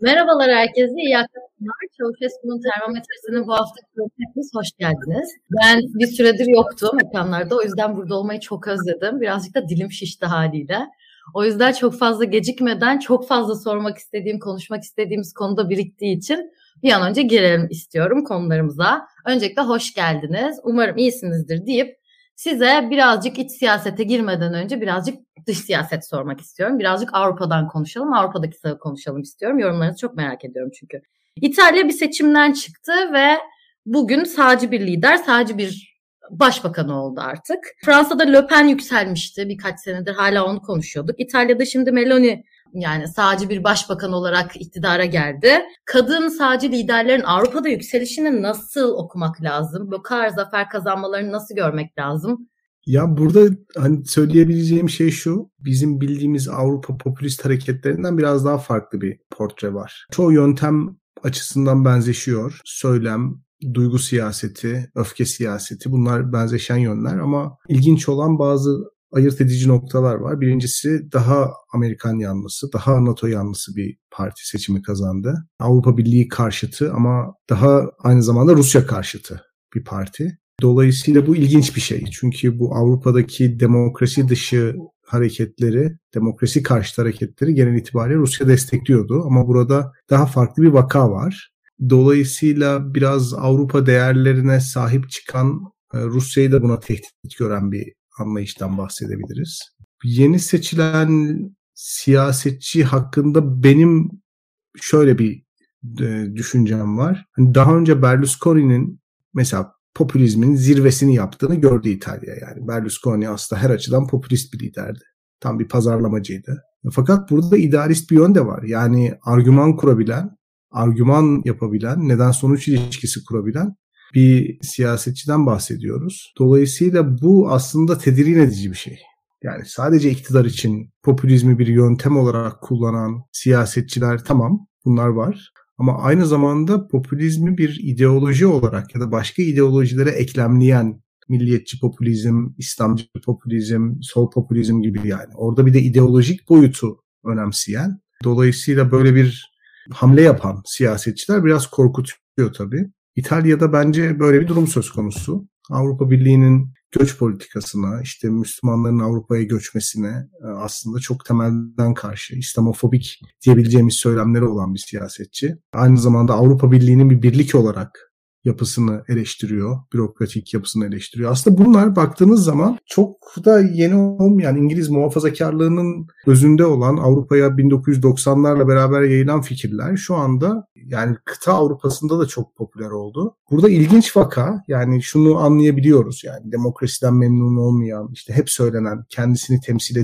Merhabalar herkese, iyi akşamlar. Çavuşescu'nun termometresinin bu hafta hepiniz hoş geldiniz. Ben bir süredir yoktum ekranlarda, o yüzden burada olmayı çok özledim. Birazcık da dilim şişti haliyle. O yüzden çok fazla gecikmeden çok fazla sormak istediğim, konuşmak istediğimiz konuda biriktiği için bir an önce girelim istiyorum konularımıza. Öncelikle hoş geldiniz. Umarım iyisinizdir deyip size birazcık iç siyasete girmeden önce birazcık dış siyaset sormak istiyorum. Birazcık Avrupa'dan konuşalım. Avrupa'daki sahı konuşalım istiyorum. Yorumlarınızı çok merak ediyorum çünkü. İtalya bir seçimden çıktı ve bugün sağcı bir lider, sağcı bir başbakan oldu artık. Fransa'da Le Pen yükselmişti birkaç senedir hala onu konuşuyorduk. İtalya'da şimdi Meloni yani sağcı bir başbakan olarak iktidara geldi. Kadın sağcı liderlerin Avrupa'da yükselişini nasıl okumak lazım? Bu kadar zafer kazanmalarını nasıl görmek lazım? Ya burada hani söyleyebileceğim şey şu. Bizim bildiğimiz Avrupa popülist hareketlerinden biraz daha farklı bir portre var. Çoğu yöntem açısından benzeşiyor. Söylem, duygu siyaseti, öfke siyaseti bunlar benzeşen yönler ama ilginç olan bazı ayırt edici noktalar var. Birincisi daha Amerikan yanlısı, daha NATO yanlısı bir parti seçimi kazandı. Avrupa Birliği karşıtı ama daha aynı zamanda Rusya karşıtı bir parti. Dolayısıyla bu ilginç bir şey. Çünkü bu Avrupa'daki demokrasi dışı hareketleri, demokrasi karşıtı hareketleri genel itibariyle Rusya destekliyordu. Ama burada daha farklı bir vaka var. Dolayısıyla biraz Avrupa değerlerine sahip çıkan e, Rusya'yı da buna tehdit gören bir anlayıştan bahsedebiliriz. Yeni seçilen siyasetçi hakkında benim şöyle bir e, düşüncem var. Hani daha önce Berlusconi'nin mesela popülizmin zirvesini yaptığını gördü İtalya yani. Berlusconi aslında her açıdan popülist bir liderdi. Tam bir pazarlamacıydı. Fakat burada idealist bir yön de var. Yani argüman kurabilen, argüman yapabilen, neden sonuç ilişkisi kurabilen bir siyasetçiden bahsediyoruz. Dolayısıyla bu aslında tedirgin edici bir şey. Yani sadece iktidar için popülizmi bir yöntem olarak kullanan siyasetçiler tamam bunlar var. Ama aynı zamanda popülizmi bir ideoloji olarak ya da başka ideolojilere eklemleyen milliyetçi popülizm, İslamcı popülizm, sol popülizm gibi yani. Orada bir de ideolojik boyutu önemseyen. Dolayısıyla böyle bir hamle yapan siyasetçiler biraz korkutuyor tabii. İtalya'da bence böyle bir durum söz konusu. Avrupa Birliği'nin göç politikasına, işte Müslümanların Avrupa'ya göçmesine e, aslında çok temelden karşı, İslamofobik diyebileceğimiz söylemleri olan bir siyasetçi. Aynı zamanda Avrupa Birliği'nin bir birlik olarak yapısını eleştiriyor, bürokratik yapısını eleştiriyor. Aslında bunlar baktığınız zaman çok da yeni olmayan İngiliz muhafazakarlığının özünde olan Avrupa'ya 1990'larla beraber yayılan fikirler şu anda yani kıta Avrupa'sında da çok popüler oldu. Burada ilginç vaka yani şunu anlayabiliyoruz yani demokrasiden memnun olmayan işte hep söylenen kendisini temsil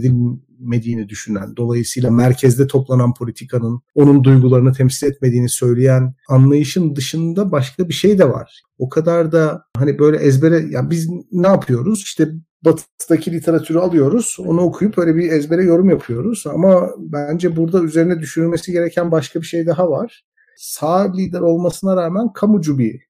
edilmediğini düşünen dolayısıyla merkezde toplanan politikanın onun duygularını temsil etmediğini söyleyen anlayışın dışında başka bir şey de var. O kadar da hani böyle ezbere yani biz ne yapıyoruz işte batıdaki literatürü alıyoruz. Onu okuyup öyle bir ezbere yorum yapıyoruz. Ama bence burada üzerine düşünülmesi gereken başka bir şey daha var sağ lider olmasına rağmen kamucu bir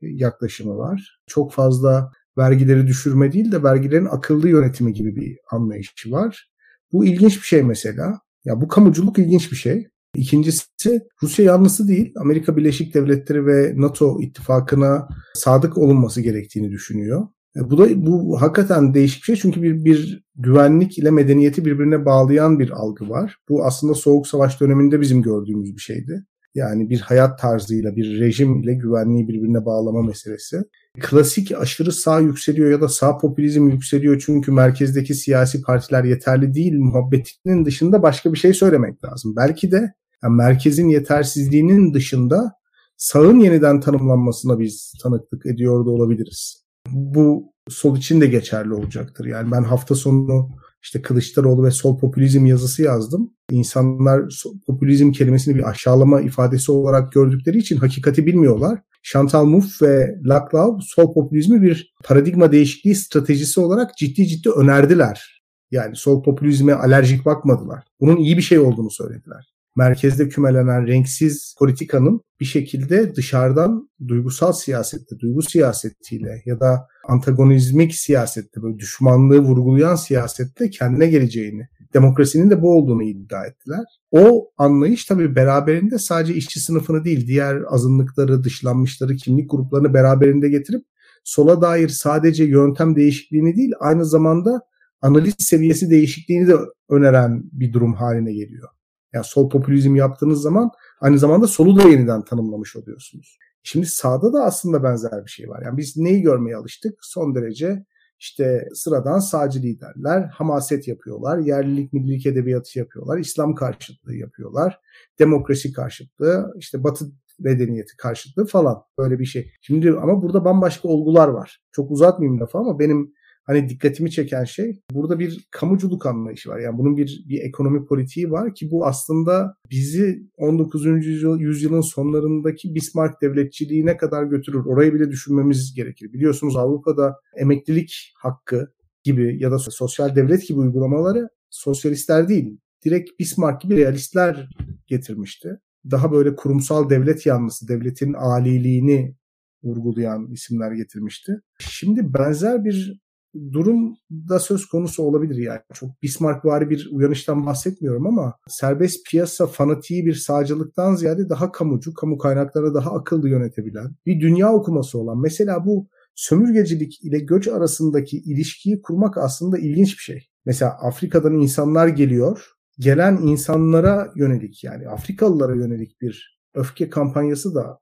yaklaşımı var. Çok fazla vergileri düşürme değil de vergilerin akıllı yönetimi gibi bir anlayışı var. Bu ilginç bir şey mesela. Ya bu kamuculuk ilginç bir şey. İkincisi Rusya yanlısı değil. Amerika Birleşik Devletleri ve NATO ittifakına sadık olunması gerektiğini düşünüyor. E, bu da bu hakikaten değişik bir şey çünkü bir, bir güvenlik ile medeniyeti birbirine bağlayan bir algı var. Bu aslında Soğuk Savaş döneminde bizim gördüğümüz bir şeydi. Yani bir hayat tarzıyla, bir rejimle güvenliği birbirine bağlama meselesi. Klasik aşırı sağ yükseliyor ya da sağ popülizm yükseliyor çünkü merkezdeki siyasi partiler yeterli değil muhabbetinin dışında başka bir şey söylemek lazım. Belki de yani merkezin yetersizliğinin dışında sağın yeniden tanımlanmasına biz tanıklık ediyor da olabiliriz. Bu sol için de geçerli olacaktır. Yani ben hafta sonu işte Kılıçdaroğlu ve sol popülizm yazısı yazdım. İnsanlar popülizm kelimesini bir aşağılama ifadesi olarak gördükleri için hakikati bilmiyorlar. Chantal Mouffe ve Laclau sol popülizmi bir paradigma değişikliği stratejisi olarak ciddi ciddi önerdiler. Yani sol popülizme alerjik bakmadılar. Bunun iyi bir şey olduğunu söylediler merkezde kümelenen renksiz politikanın bir şekilde dışarıdan duygusal siyasette, duygu siyasetiyle ya da antagonizmik siyasette, böyle düşmanlığı vurgulayan siyasette kendine geleceğini demokrasinin de bu olduğunu iddia ettiler. O anlayış tabii beraberinde sadece işçi sınıfını değil diğer azınlıkları, dışlanmışları, kimlik gruplarını beraberinde getirip sola dair sadece yöntem değişikliğini değil aynı zamanda analiz seviyesi değişikliğini de öneren bir durum haline geliyor. Yani sol popülizm yaptığınız zaman aynı zamanda solu da yeniden tanımlamış oluyorsunuz. Şimdi sağda da aslında benzer bir şey var. Yani biz neyi görmeye alıştık? Son derece işte sıradan sağcı liderler hamaset yapıyorlar, yerlilik, millilik edebiyatı yapıyorlar, İslam karşıtlığı yapıyorlar, demokrasi karşıtlığı, işte Batı medeniyeti karşıtlığı falan böyle bir şey. Şimdi ama burada bambaşka olgular var. Çok uzatmayayım lafı ama benim hani dikkatimi çeken şey burada bir kamuculuk anlayışı var. Yani bunun bir bir ekonomi politiği var ki bu aslında bizi 19. yüzyıl, yüzyılın sonlarındaki Bismarck devletçiliğine kadar götürür. Orayı bile düşünmemiz gerekir. Biliyorsunuz Avrupa'da emeklilik hakkı gibi ya da sosyal devlet gibi uygulamaları sosyalistler değil, direkt Bismarck gibi realistler getirmişti. Daha böyle kurumsal devlet yanlısı, devletin aliliğini vurgulayan isimler getirmişti. Şimdi benzer bir durum da söz konusu olabilir yani. Çok Bismarckvari bir uyanıştan bahsetmiyorum ama serbest piyasa fanatiği bir sağcılıktan ziyade daha kamucu, kamu kaynaklarını daha akıllı yönetebilen bir dünya okuması olan. Mesela bu sömürgecilik ile göç arasındaki ilişkiyi kurmak aslında ilginç bir şey. Mesela Afrika'dan insanlar geliyor. Gelen insanlara yönelik yani Afrikalılara yönelik bir öfke kampanyası da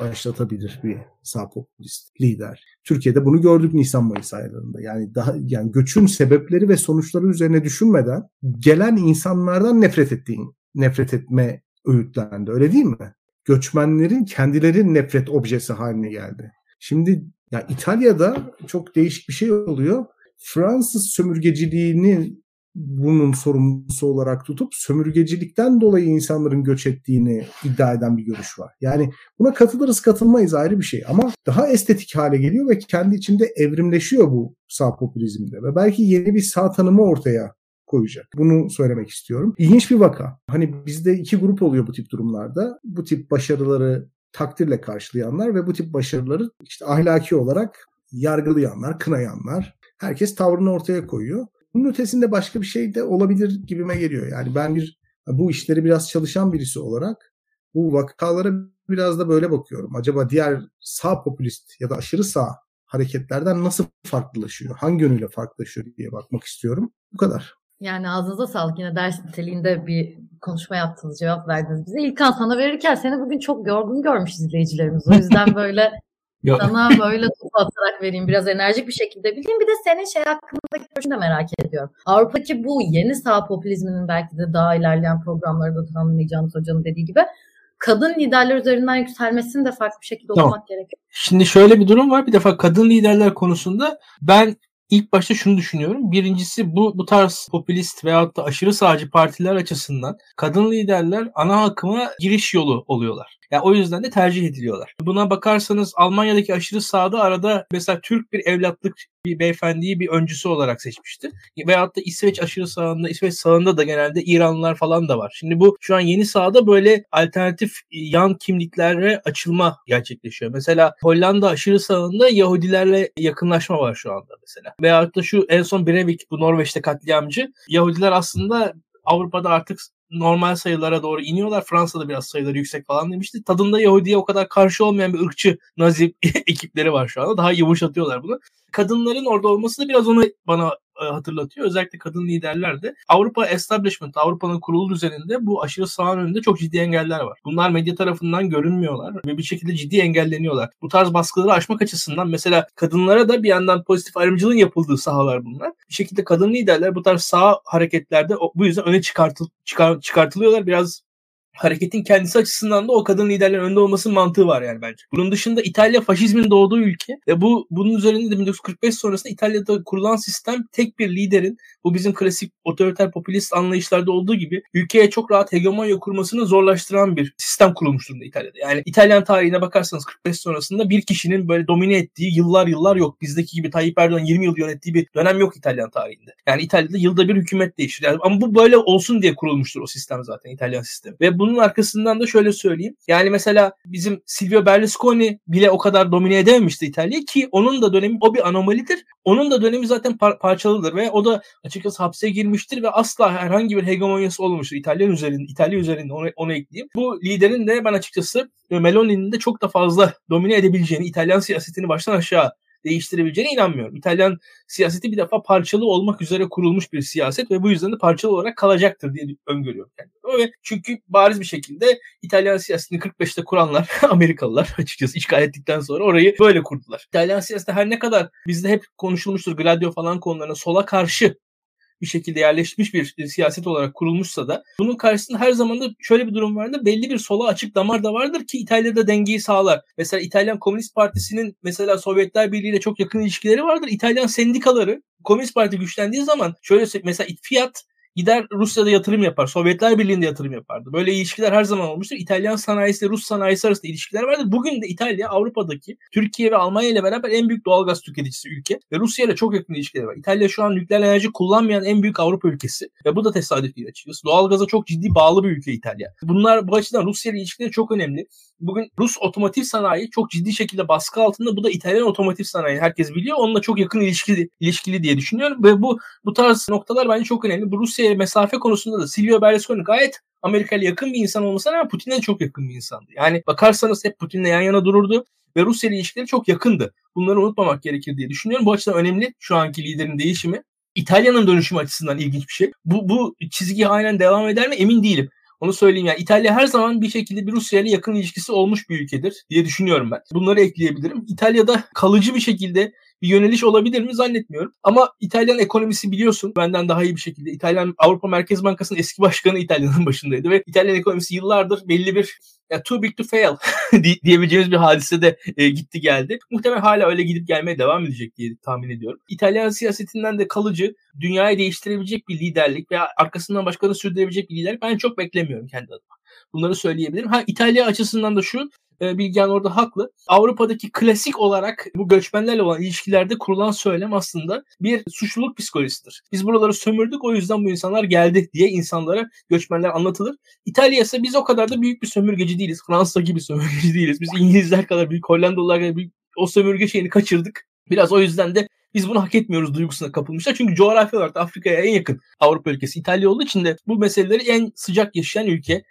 başlatabilir bir sağ popülist lider. Türkiye'de bunu gördük Nisan Mayıs aylarında. Yani daha yani göçün sebepleri ve sonuçları üzerine düşünmeden gelen insanlardan nefret ettiğin nefret etme öğütlendi. Öyle değil mi? Göçmenlerin kendileri nefret objesi haline geldi. Şimdi ya İtalya'da çok değişik bir şey oluyor. Fransız sömürgeciliğini bunun sorumlusu olarak tutup sömürgecilikten dolayı insanların göç ettiğini iddia eden bir görüş var. Yani buna katılırız katılmayız ayrı bir şey ama daha estetik hale geliyor ve kendi içinde evrimleşiyor bu sağ popülizmde ve belki yeni bir sağ tanımı ortaya koyacak. Bunu söylemek istiyorum. İlginç bir vaka. Hani bizde iki grup oluyor bu tip durumlarda. Bu tip başarıları takdirle karşılayanlar ve bu tip başarıları işte ahlaki olarak yargılayanlar, kınayanlar. Herkes tavrını ortaya koyuyor. Bunun ötesinde başka bir şey de olabilir gibime geliyor. Yani ben bir bu işleri biraz çalışan birisi olarak bu vakalara biraz da böyle bakıyorum. Acaba diğer sağ popülist ya da aşırı sağ hareketlerden nasıl farklılaşıyor? Hangi yönüyle farklılaşıyor diye bakmak istiyorum. Bu kadar. Yani ağzınıza sağlık yine ders niteliğinde bir konuşma yaptınız, cevap verdiniz bize. İlkan sana verirken seni bugün çok yorgun görmüş izleyicilerimiz. O yüzden böyle Yok. Sana böyle top atarak vereyim biraz enerjik bir şekilde bileyim. Bir de senin şey hakkındaki görüşünü de merak ediyorum. Avrupa'daki bu yeni sağ popülizminin belki de daha ilerleyen programlarda tanımlayacağımız hocanın dediği gibi kadın liderler üzerinden yükselmesini de farklı bir şekilde tamam. okumak gerekiyor. Şimdi şöyle bir durum var. Bir defa kadın liderler konusunda ben ilk başta şunu düşünüyorum. Birincisi bu bu tarz popülist veyahut da aşırı sağcı partiler açısından kadın liderler ana akıma giriş yolu oluyorlar. Yani o yüzden de tercih ediliyorlar. Buna bakarsanız Almanya'daki aşırı sağda arada mesela Türk bir evlatlık bir beyefendiyi bir öncüsü olarak seçmişti. Veyahut da İsveç aşırı sağında, İsveç sağında da genelde İranlılar falan da var. Şimdi bu şu an yeni sağda böyle alternatif yan kimliklere açılma gerçekleşiyor. Mesela Hollanda aşırı sağında Yahudilerle yakınlaşma var şu anda mesela. Veyahut da şu en son Breivik bu Norveç'te katliamcı. Yahudiler aslında Avrupa'da artık normal sayılara doğru iniyorlar. Fransa'da biraz sayıları yüksek falan demişti. Tadında Yahudi'ye o kadar karşı olmayan bir ırkçı Nazi ekipleri var şu anda. Daha yumuşatıyorlar bunu. Kadınların orada olması da biraz onu bana hatırlatıyor. Özellikle kadın liderler de Avrupa establishment, Avrupa'nın kurulu düzeninde bu aşırı sağın önünde çok ciddi engeller var. Bunlar medya tarafından görünmüyorlar ve bir şekilde ciddi engelleniyorlar. Bu tarz baskıları aşmak açısından mesela kadınlara da bir yandan pozitif ayrımcılığın yapıldığı sahalar bunlar. Bir şekilde kadın liderler bu tarz sağ hareketlerde bu yüzden öne çıkartıl, çıkar, çıkartılıyorlar. Biraz hareketin kendisi açısından da o kadın liderlerin önde olması mantığı var yani bence. Bunun dışında İtalya faşizmin doğduğu ülke ve bu bunun üzerinde de 1945 sonrasında İtalya'da kurulan sistem tek bir liderin bu bizim klasik otoriter popülist anlayışlarda olduğu gibi ülkeye çok rahat hegemonya kurmasını zorlaştıran bir sistem kurulmuş durumda İtalya'da. Yani İtalyan tarihine bakarsanız 45 sonrasında bir kişinin böyle domine ettiği yıllar yıllar yok. Bizdeki gibi Tayyip Erdoğan 20 yıl yönettiği bir dönem yok İtalyan tarihinde. Yani İtalya'da yılda bir hükümet değişir. Yani ama bu böyle olsun diye kurulmuştur o sistem zaten İtalyan sistemi. Ve bunun bunun arkasından da şöyle söyleyeyim. Yani mesela bizim Silvio Berlusconi bile o kadar domine edememişti İtalya ki onun da dönemi o bir anomalidir. Onun da dönemi zaten par- parçalıdır ve o da açıkçası hapse girmiştir ve asla herhangi bir hegemonyası olmamıştır İtalyan üzerinde. İtalya üzerinde onu, onu ekleyeyim. Bu liderin de ben açıkçası Meloni'nin de çok da fazla domine edebileceğini, İtalyan siyasetini baştan aşağı değiştirebileceğine inanmıyorum. İtalyan siyaseti bir defa parçalı olmak üzere kurulmuş bir siyaset ve bu yüzden de parçalı olarak kalacaktır diye öngörüyorum kendime. Ve çünkü bariz bir şekilde İtalyan siyasetini 45'te kuranlar Amerikalılar açıkçası işgal ettikten sonra orayı böyle kurdular. İtalyan siyaseti her ne kadar bizde hep konuşulmuştur Gladio falan konularına sola karşı bir şekilde yerleşmiş bir siyaset olarak kurulmuşsa da bunun karşısında her zaman da şöyle bir durum vardır. Belli bir sola açık damar da vardır ki İtalya'da dengeyi sağlar. Mesela İtalyan Komünist Partisi'nin mesela Sovyetler Birliği ile çok yakın ilişkileri vardır. İtalyan sendikaları Komünist Parti güçlendiği zaman şöyle mesela Fiat gider Rusya'da yatırım yapar. Sovyetler Birliği'nde yatırım yapardı. Böyle ilişkiler her zaman olmuştur. İtalyan sanayisi Rus sanayisi arasında ilişkiler vardır. Bugün de İtalya Avrupa'daki Türkiye ve Almanya ile beraber en büyük doğalgaz tüketicisi ülke ve Rusya ile çok yakın ilişkileri var. İtalya şu an nükleer enerji kullanmayan en büyük Avrupa ülkesi ve bu da tesadüf değil açıkçası. Doğalgaza çok ciddi bağlı bir ülke İtalya. Bunlar bu açıdan Rusya ile ilişkileri çok önemli. Bugün Rus otomotiv sanayi çok ciddi şekilde baskı altında. Bu da İtalyan otomotiv sanayi. Herkes biliyor. Onunla çok yakın ilişkili, ilişkili diye düşünüyorum. Ve bu bu tarz noktalar bence çok önemli. Bu Rusya'ya mesafe konusunda da Silvio Berlusconi gayet Amerika yakın bir insan olmasına rağmen Putin'e çok yakın bir insandı. Yani bakarsanız hep Putin'le yan yana dururdu ve Rusya ile ilişkileri çok yakındı. Bunları unutmamak gerekir diye düşünüyorum. Bu açıdan önemli şu anki liderin değişimi. İtalya'nın dönüşümü açısından ilginç bir şey. Bu, bu çizgi aynen devam eder mi emin değilim. Onu söyleyeyim yani İtalya her zaman bir şekilde bir Rusya ile yakın ilişkisi olmuş bir ülkedir diye düşünüyorum ben. Bunları ekleyebilirim. İtalya'da kalıcı bir şekilde bir yöneliş olabilir mi zannetmiyorum. Ama İtalyan ekonomisi biliyorsun benden daha iyi bir şekilde. İtalyan Avrupa Merkez Bankası'nın eski başkanı İtalya'nın başındaydı ve İtalyan ekonomisi yıllardır belli bir ya too big to fail diyebileceğimiz bir hadise de e, gitti geldi. Muhtemelen hala öyle gidip gelmeye devam edecek diye tahmin ediyorum. İtalyan siyasetinden de kalıcı, dünyayı değiştirebilecek bir liderlik veya arkasından başkanı sürdürebilecek bir liderlik ben çok beklemiyorum kendi adıma. Bunları söyleyebilirim. Ha İtalya açısından da şu e, Bilgehan orada haklı. Avrupa'daki klasik olarak bu göçmenlerle olan ilişkilerde kurulan söylem aslında bir suçluluk psikolojisidir. Biz buraları sömürdük o yüzden bu insanlar geldi diye insanlara göçmenler anlatılır. İtalya ise biz o kadar da büyük bir sömürgeci değiliz. Fransa gibi sömürgeci değiliz. Biz İngilizler kadar büyük, Hollandalılar kadar büyük o sömürge şeyini kaçırdık. Biraz o yüzden de biz bunu hak etmiyoruz duygusuna kapılmışlar. Çünkü coğrafi olarak Afrika'ya en yakın Avrupa ülkesi İtalya olduğu için de bu meseleleri en sıcak yaşayan ülke.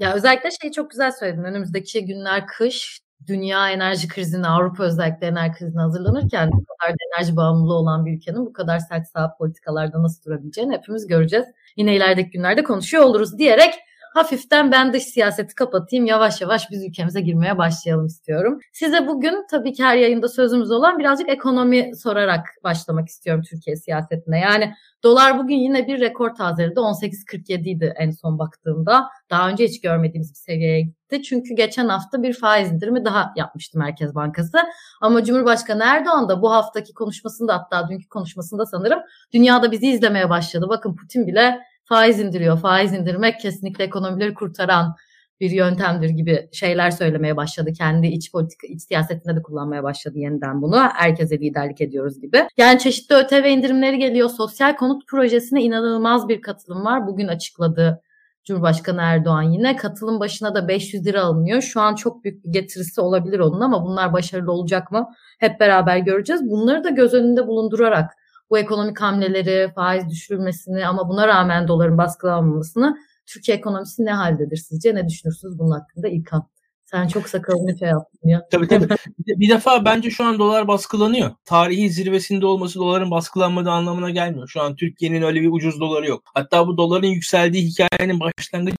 Ya özellikle şeyi çok güzel söyledin. Önümüzdeki günler kış, dünya enerji krizine, Avrupa özellikle enerji krizine hazırlanırken bu kadar da enerji bağımlılığı olan bir ülkenin bu kadar sert sağ politikalarda nasıl durabileceğini hepimiz göreceğiz. Yine ilerideki günlerde konuşuyor oluruz diyerek hafiften ben dış siyaseti kapatayım. Yavaş yavaş biz ülkemize girmeye başlayalım istiyorum. Size bugün tabii ki her yayında sözümüz olan birazcık ekonomi sorarak başlamak istiyorum Türkiye siyasetine. Yani dolar bugün yine bir rekor tazeledi. 18.47 idi en son baktığımda. Daha önce hiç görmediğimiz bir seviyeye gitti. Çünkü geçen hafta bir faiz indirimi daha yapmıştı Merkez Bankası. Ama Cumhurbaşkanı Erdoğan da bu haftaki konuşmasında hatta dünkü konuşmasında sanırım dünyada bizi izlemeye başladı. Bakın Putin bile faiz indiriyor. Faiz indirmek kesinlikle ekonomileri kurtaran bir yöntemdir gibi şeyler söylemeye başladı. Kendi iç politika, iç siyasetinde de kullanmaya başladı yeniden bunu. Herkese liderlik ediyoruz gibi. Yani çeşitli ÖTV indirimleri geliyor. Sosyal konut projesine inanılmaz bir katılım var. Bugün açıkladı Cumhurbaşkanı Erdoğan yine katılım başına da 500 lira alınıyor. Şu an çok büyük bir getirisi olabilir onun ama bunlar başarılı olacak mı? Hep beraber göreceğiz. Bunları da göz önünde bulundurarak bu ekonomik hamleleri, faiz düşürülmesini ama buna rağmen doların baskılanmamasını Türkiye ekonomisi ne haldedir sizce? Ne düşünürsünüz bunun hakkında İlkan? Sen çok sakalını şey yaptın ya. Tabii tabii. bir defa bence şu an dolar baskılanıyor. Tarihi zirvesinde olması doların baskılanmadığı anlamına gelmiyor. Şu an Türkiye'nin öyle bir ucuz doları yok. Hatta bu doların yükseldiği hikayenin başlangıcı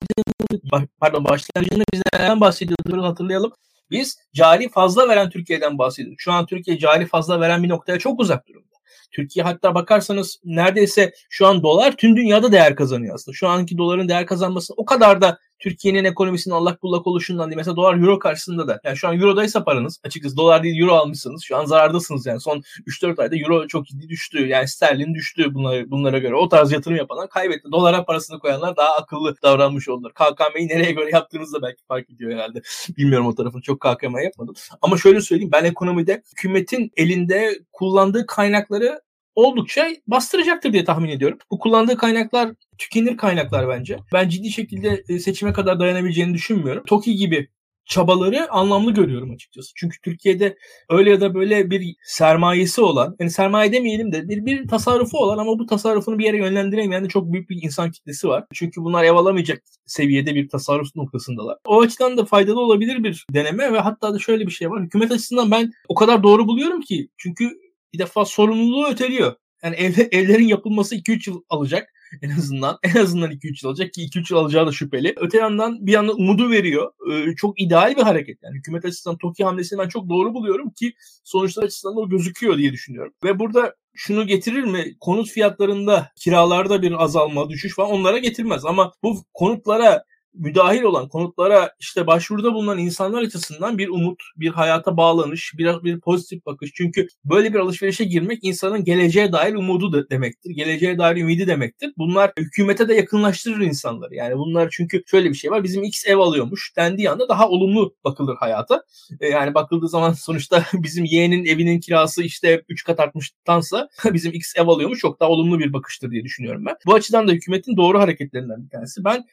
pardon başlangıcında biz neden bahsediyorduk hatırlayalım. Biz cari fazla veren Türkiye'den bahsediyoruz. Şu an Türkiye cari fazla veren bir noktaya çok uzak durumda. Türkiye hatta bakarsanız neredeyse şu an dolar tüm dünyada değer kazanıyor aslında. Şu anki doların değer kazanması o kadar da Türkiye'nin ekonomisinin allak bullak oluşundan değil. Mesela dolar euro karşısında da. Yani şu an eurodaysa paranız açıkçası dolar değil euro almışsınız. Şu an zarardasınız yani. Son 3-4 ayda euro çok ciddi düştü. Yani sterlin düştü bunlara, bunlara göre. O tarz yatırım yapanlar kaybetti. Dolara parasını koyanlar daha akıllı davranmış oldular. KKM'yi nereye göre yaptığınızı da belki fark ediyor herhalde. Bilmiyorum o tarafını çok KKM yapmadım. Ama şöyle söyleyeyim ben ekonomide hükümetin elinde kullandığı kaynakları oldukça bastıracaktır diye tahmin ediyorum. Bu kullandığı kaynaklar tükenir kaynaklar bence. Ben ciddi şekilde e, seçime kadar dayanabileceğini düşünmüyorum. TOKİ gibi çabaları anlamlı görüyorum açıkçası. Çünkü Türkiye'de öyle ya da böyle bir sermayesi olan, yani sermaye demeyelim de bir, bir tasarrufu olan ama bu tasarrufunu bir yere yönlendiremeyen de çok büyük bir insan kitlesi var. Çünkü bunlar ev alamayacak seviyede bir tasarruf noktasındalar. O açıdan da faydalı olabilir bir deneme ve hatta da şöyle bir şey var. Hükümet açısından ben o kadar doğru buluyorum ki çünkü bir defa sorumluluğu öteliyor. Yani ev, evlerin yapılması 2-3 yıl alacak en azından. En azından 2-3 yıl alacak ki 2-3 yıl alacağı da şüpheli. Öte yandan bir yandan umudu veriyor. Ee, çok ideal bir hareket. Yani hükümet açısından TOKİ hamlesini ben çok doğru buluyorum ki sonuçlar açısından o gözüküyor diye düşünüyorum. Ve burada şunu getirir mi? Konut fiyatlarında, kiralarda bir azalma, düşüş falan onlara getirmez. Ama bu konutlara müdahil olan konutlara işte başvuruda bulunan insanlar açısından bir umut, bir hayata bağlanış, biraz bir pozitif bakış. Çünkü böyle bir alışverişe girmek insanın geleceğe dair umudu da demektir. Geleceğe dair ümidi demektir. Bunlar hükümete de yakınlaştırır insanları. Yani bunlar çünkü şöyle bir şey var. Bizim X ev alıyormuş dendiği anda daha olumlu bakılır hayata. E, yani bakıldığı zaman sonuçta bizim yeğenin evinin kirası işte 3 kat artmıştansa bizim X ev alıyormuş çok daha olumlu bir bakıştır diye düşünüyorum ben. Bu açıdan da hükümetin doğru hareketlerinden bir tanesi. Ben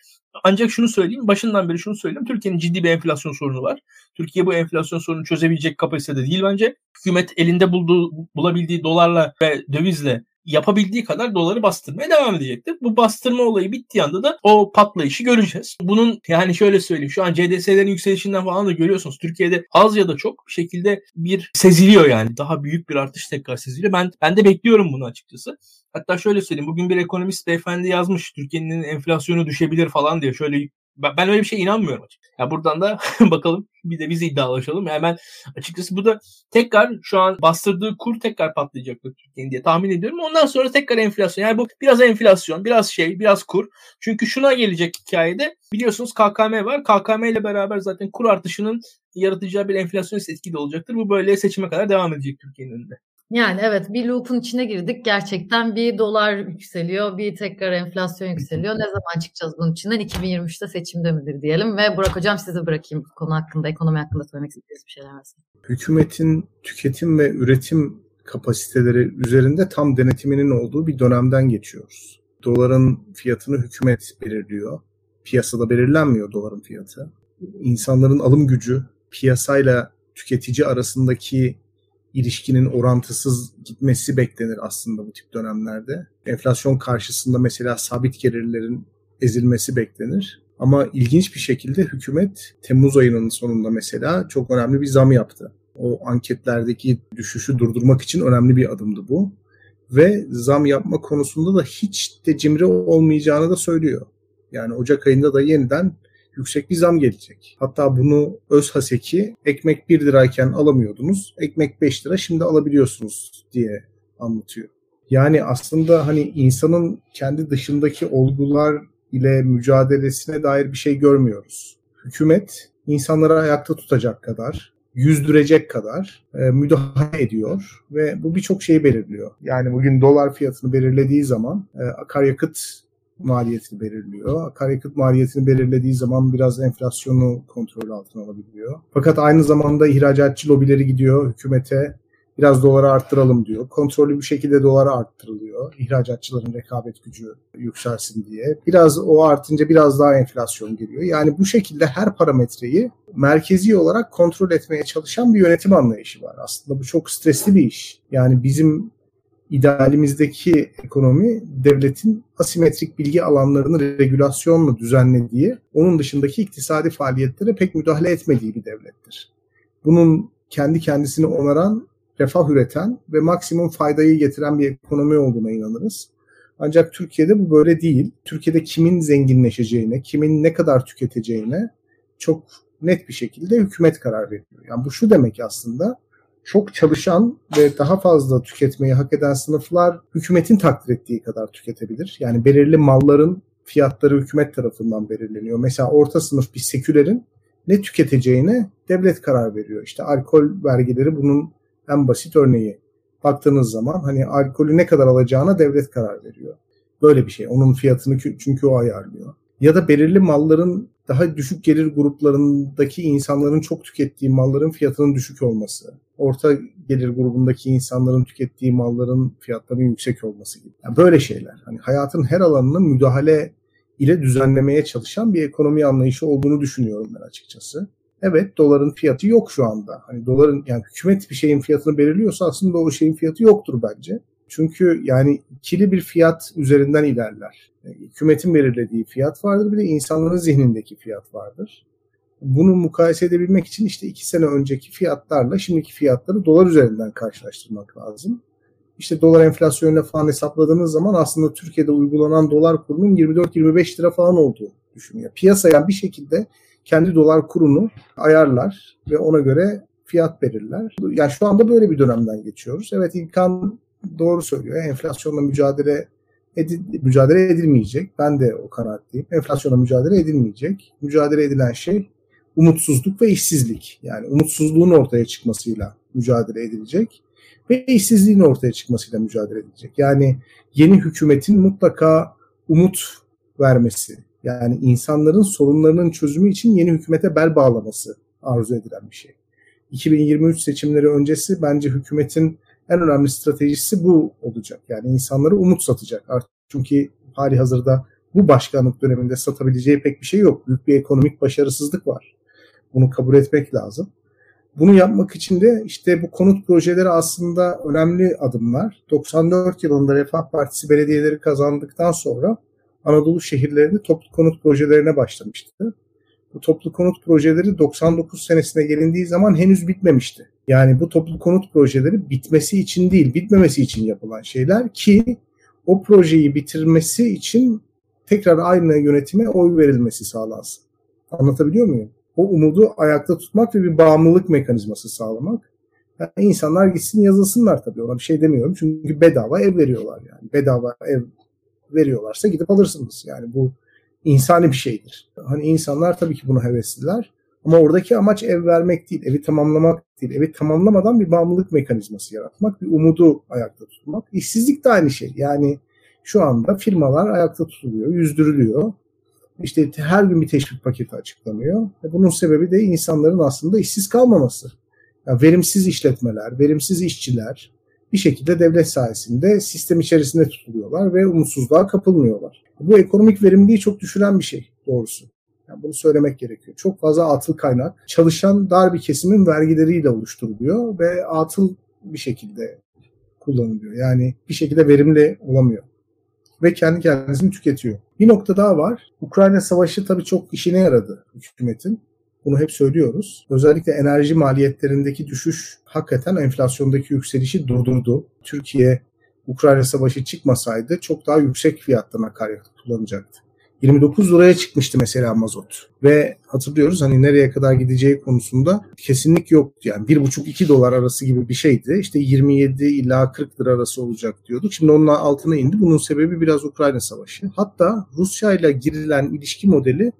ancak şunu söyleyeyim, başından beri şunu söyleyeyim. Türkiye'nin ciddi bir enflasyon sorunu var. Türkiye bu enflasyon sorununu çözebilecek kapasitede değil bence. Hükümet elinde bulduğu, bulabildiği dolarla ve dövizle yapabildiği kadar doları bastırmaya devam edecektir. Bu bastırma olayı bittiği anda da o patlayışı göreceğiz. Bunun yani şöyle söyleyeyim şu an CDS'lerin yükselişinden falan da görüyorsunuz. Türkiye'de az ya da çok şekilde bir seziliyor yani. Daha büyük bir artış tekrar seziliyor. Ben ben de bekliyorum bunu açıkçası. Hatta şöyle söyleyeyim. Bugün bir ekonomist beyefendi yazmış. Türkiye'nin enflasyonu düşebilir falan diye. Şöyle ben öyle bir şey inanmıyorum açıkçası. Ya buradan da bakalım bir de biz iddialaşalım. Yani ben açıkçası bu da tekrar şu an bastırdığı kur tekrar patlayacaktır Türkiye'nin diye tahmin ediyorum. Ondan sonra tekrar enflasyon. Yani bu biraz enflasyon, biraz şey, biraz kur. Çünkü şuna gelecek hikayede biliyorsunuz KKM var. KKM ile beraber zaten kur artışının yaratacağı bir enflasyon etki de olacaktır. Bu böyle seçime kadar devam edecek Türkiye'nin önünde. Yani evet bir loop'un içine girdik. Gerçekten bir dolar yükseliyor, bir tekrar enflasyon yükseliyor. Ne zaman çıkacağız bunun içinden? 2023'te seçimde midir diyelim. Ve Burak Hocam size bırakayım konu hakkında, ekonomi hakkında söylemek istediğiniz bir şeyler varsa. Hükümetin tüketim ve üretim kapasiteleri üzerinde tam denetiminin olduğu bir dönemden geçiyoruz. Doların fiyatını hükümet belirliyor. Piyasada belirlenmiyor doların fiyatı. İnsanların alım gücü piyasayla tüketici arasındaki ilişkinin orantısız gitmesi beklenir aslında bu tip dönemlerde. Enflasyon karşısında mesela sabit gelirlerin ezilmesi beklenir. Ama ilginç bir şekilde hükümet Temmuz ayının sonunda mesela çok önemli bir zam yaptı. O anketlerdeki düşüşü durdurmak için önemli bir adımdı bu. Ve zam yapma konusunda da hiç de cimri olmayacağını da söylüyor. Yani Ocak ayında da yeniden yüksek bir zam gelecek. Hatta bunu öz haseki ekmek 1 lirayken alamıyordunuz. Ekmek 5 lira şimdi alabiliyorsunuz diye anlatıyor. Yani aslında hani insanın kendi dışındaki olgular ile mücadelesine dair bir şey görmüyoruz. Hükümet insanları ayakta tutacak kadar, yüzdürecek kadar e, müdahale ediyor ve bu birçok şeyi belirliyor. Yani bugün dolar fiyatını belirlediği zaman e, akaryakıt maliyetini belirliyor. Akaryakıt maliyetini belirlediği zaman biraz enflasyonu kontrol altına alabiliyor. Fakat aynı zamanda ihracatçı lobileri gidiyor hükümete biraz doları arttıralım diyor. Kontrollü bir şekilde doları arttırılıyor. İhracatçıların rekabet gücü yükselsin diye. Biraz o artınca biraz daha enflasyon geliyor. Yani bu şekilde her parametreyi merkezi olarak kontrol etmeye çalışan bir yönetim anlayışı var. Aslında bu çok stresli bir iş. Yani bizim idealimizdeki ekonomi devletin asimetrik bilgi alanlarını regülasyonla düzenlediği, onun dışındaki iktisadi faaliyetlere pek müdahale etmediği bir devlettir. Bunun kendi kendisini onaran, refah üreten ve maksimum faydayı getiren bir ekonomi olduğuna inanırız. Ancak Türkiye'de bu böyle değil. Türkiye'de kimin zenginleşeceğine, kimin ne kadar tüketeceğine çok net bir şekilde hükümet karar veriyor. Yani bu şu demek aslında çok çalışan ve daha fazla tüketmeyi hak eden sınıflar hükümetin takdir ettiği kadar tüketebilir. Yani belirli malların fiyatları hükümet tarafından belirleniyor. Mesela orta sınıf bir sekülerin ne tüketeceğine devlet karar veriyor. İşte alkol vergileri bunun en basit örneği. Baktığınız zaman hani alkolü ne kadar alacağına devlet karar veriyor. Böyle bir şey. Onun fiyatını çünkü o ayarlıyor. Ya da belirli malların daha düşük gelir gruplarındaki insanların çok tükettiği malların fiyatının düşük olması, orta gelir grubundaki insanların tükettiği malların fiyatlarının yüksek olması gibi. Yani böyle şeyler. Hani hayatın her alanını müdahale ile düzenlemeye çalışan bir ekonomi anlayışı olduğunu düşünüyorum ben açıkçası. Evet doların fiyatı yok şu anda. Hani doların yani hükümet bir şeyin fiyatını belirliyorsa aslında o şeyin fiyatı yoktur bence. Çünkü yani ikili bir fiyat üzerinden ilerler. Yani hükümetin belirlediği fiyat vardır bir de insanların zihnindeki fiyat vardır. Bunu mukayese edebilmek için işte iki sene önceki fiyatlarla şimdiki fiyatları dolar üzerinden karşılaştırmak lazım. İşte dolar enflasyonuyla falan hesapladığınız zaman aslında Türkiye'de uygulanan dolar kurunun 24-25 lira falan olduğu düşünüyor. Piyasaya bir şekilde kendi dolar kurunu ayarlar ve ona göre fiyat belirler. Yani şu anda böyle bir dönemden geçiyoruz. Evet İlkan doğru söylüyor. Enflasyonla mücadele edil, mücadele edilmeyecek. Ben de o kanaatteyim. Enflasyonla mücadele edilmeyecek. Mücadele edilen şey umutsuzluk ve işsizlik. Yani umutsuzluğun ortaya çıkmasıyla mücadele edilecek ve işsizliğin ortaya çıkmasıyla mücadele edilecek. Yani yeni hükümetin mutlaka umut vermesi, yani insanların sorunlarının çözümü için yeni hükümete bel bağlaması arzu edilen bir şey. 2023 seçimleri öncesi bence hükümetin en önemli stratejisi bu olacak. Yani insanları umut satacak. Artık çünkü hali hazırda bu başkanlık döneminde satabileceği pek bir şey yok. Büyük bir ekonomik başarısızlık var. Bunu kabul etmek lazım. Bunu yapmak için de işte bu konut projeleri aslında önemli adımlar. 94 yılında Refah Partisi belediyeleri kazandıktan sonra Anadolu şehirlerinde toplu konut projelerine başlamıştı. Bu toplu konut projeleri 99 senesine gelindiği zaman henüz bitmemişti. Yani bu toplu konut projeleri bitmesi için değil, bitmemesi için yapılan şeyler ki o projeyi bitirmesi için tekrar aynı yönetime oy verilmesi sağlansın. Anlatabiliyor muyum? O umudu ayakta tutmak ve bir bağımlılık mekanizması sağlamak. Yani insanlar gitsin yazılsınlar tabii ona bir şey demiyorum. Çünkü bedava ev veriyorlar yani. Bedava ev veriyorlarsa gidip alırsınız. Yani bu insani bir şeydir. Hani insanlar tabii ki bunu hevesliler. Ama oradaki amaç ev vermek değil, evi tamamlamak değil. Evi tamamlamadan bir bağımlılık mekanizması yaratmak, bir umudu ayakta tutmak. İşsizlik de aynı şey. Yani şu anda firmalar ayakta tutuluyor, yüzdürülüyor. İşte her gün bir teşvik paketi açıklanıyor. Ve bunun sebebi de insanların aslında işsiz kalmaması. Yani verimsiz işletmeler, verimsiz işçiler bir şekilde devlet sayesinde sistem içerisinde tutuluyorlar ve umutsuzluğa kapılmıyorlar. Bu ekonomik verimliliği çok düşüren bir şey doğrusu. Yani bunu söylemek gerekiyor. Çok fazla atıl kaynak çalışan dar bir kesimin vergileriyle oluşturuluyor ve atıl bir şekilde kullanılıyor. Yani bir şekilde verimli olamıyor. Ve kendi kendisini tüketiyor. Bir nokta daha var. Ukrayna Savaşı tabii çok işine yaradı hükümetin. Bunu hep söylüyoruz. Özellikle enerji maliyetlerindeki düşüş hakikaten enflasyondaki yükselişi durdurdu. Türkiye Ukrayna Savaşı çıkmasaydı çok daha yüksek fiyattan akaryakıt kullanacaktı. 29 liraya çıkmıştı mesela mazot. Ve hatırlıyoruz hani nereye kadar gideceği konusunda kesinlik yoktu. Yani 1,5-2 dolar arası gibi bir şeydi. İşte 27 ila 40 lira arası olacak diyorduk. Şimdi onun altına indi. Bunun sebebi biraz Ukrayna Savaşı. Hatta Rusya ile girilen ilişki modeli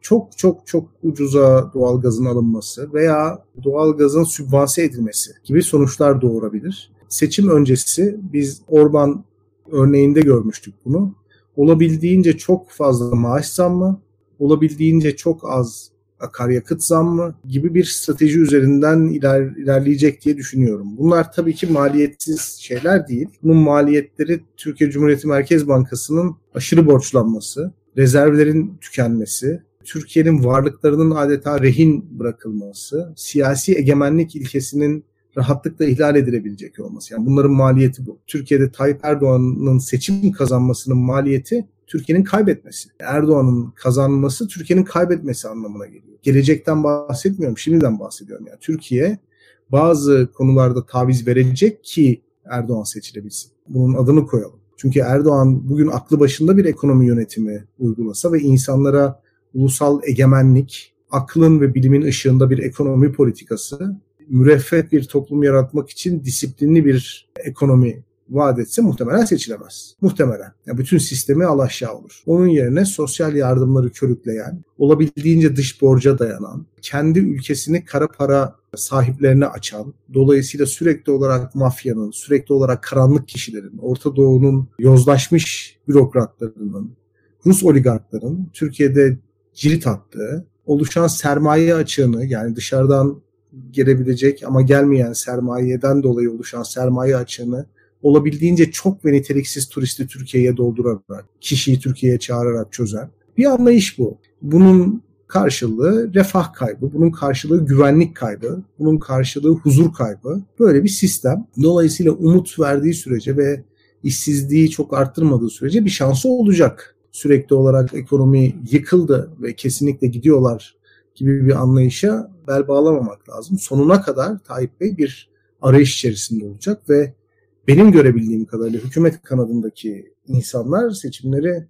çok çok çok ucuza doğalgazın alınması veya doğalgazın sübvanse edilmesi gibi sonuçlar doğurabilir. Seçim öncesi biz Orban örneğinde görmüştük bunu olabildiğince çok fazla maaş zammı, olabildiğince çok az akaryakıt zammı gibi bir strateji üzerinden iler, ilerleyecek diye düşünüyorum. Bunlar tabii ki maliyetsiz şeyler değil. Bunun maliyetleri Türkiye Cumhuriyeti Merkez Bankası'nın aşırı borçlanması, rezervlerin tükenmesi, Türkiye'nin varlıklarının adeta rehin bırakılması, siyasi egemenlik ilkesinin rahatlıkla ihlal edilebilecek olması. Yani bunların maliyeti bu. Türkiye'de Tayyip Erdoğan'ın seçim kazanmasının maliyeti Türkiye'nin kaybetmesi. Erdoğan'ın kazanması Türkiye'nin kaybetmesi anlamına geliyor. Gelecekten bahsetmiyorum, şimdiden bahsediyorum. Yani Türkiye bazı konularda taviz verecek ki Erdoğan seçilebilsin. Bunun adını koyalım. Çünkü Erdoğan bugün aklı başında bir ekonomi yönetimi uygulasa ve insanlara ulusal egemenlik, aklın ve bilimin ışığında bir ekonomi politikası müreffeh bir toplum yaratmak için disiplinli bir ekonomi vaat etse muhtemelen seçilemez. Muhtemelen. Yani bütün sistemi alaşağı olur. Onun yerine sosyal yardımları körükleyen, olabildiğince dış borca dayanan, kendi ülkesini kara para sahiplerine açan, dolayısıyla sürekli olarak mafyanın, sürekli olarak karanlık kişilerin, Orta Doğu'nun yozlaşmış bürokratlarının, Rus oligarkların Türkiye'de cirit attığı, oluşan sermaye açığını yani dışarıdan gelebilecek ama gelmeyen sermayeden dolayı oluşan sermaye açığını olabildiğince çok ve niteliksiz turisti Türkiye'ye doldurarak, kişiyi Türkiye'ye çağırarak çözen bir anlayış bu. Bunun karşılığı refah kaybı, bunun karşılığı güvenlik kaybı, bunun karşılığı huzur kaybı. Böyle bir sistem. Dolayısıyla umut verdiği sürece ve işsizliği çok arttırmadığı sürece bir şansı olacak. Sürekli olarak ekonomi yıkıldı ve kesinlikle gidiyorlar gibi bir anlayışa bel bağlamamak lazım. Sonuna kadar Tayyip Bey bir arayış içerisinde olacak ve benim görebildiğim kadarıyla hükümet kanadındaki insanlar seçimleri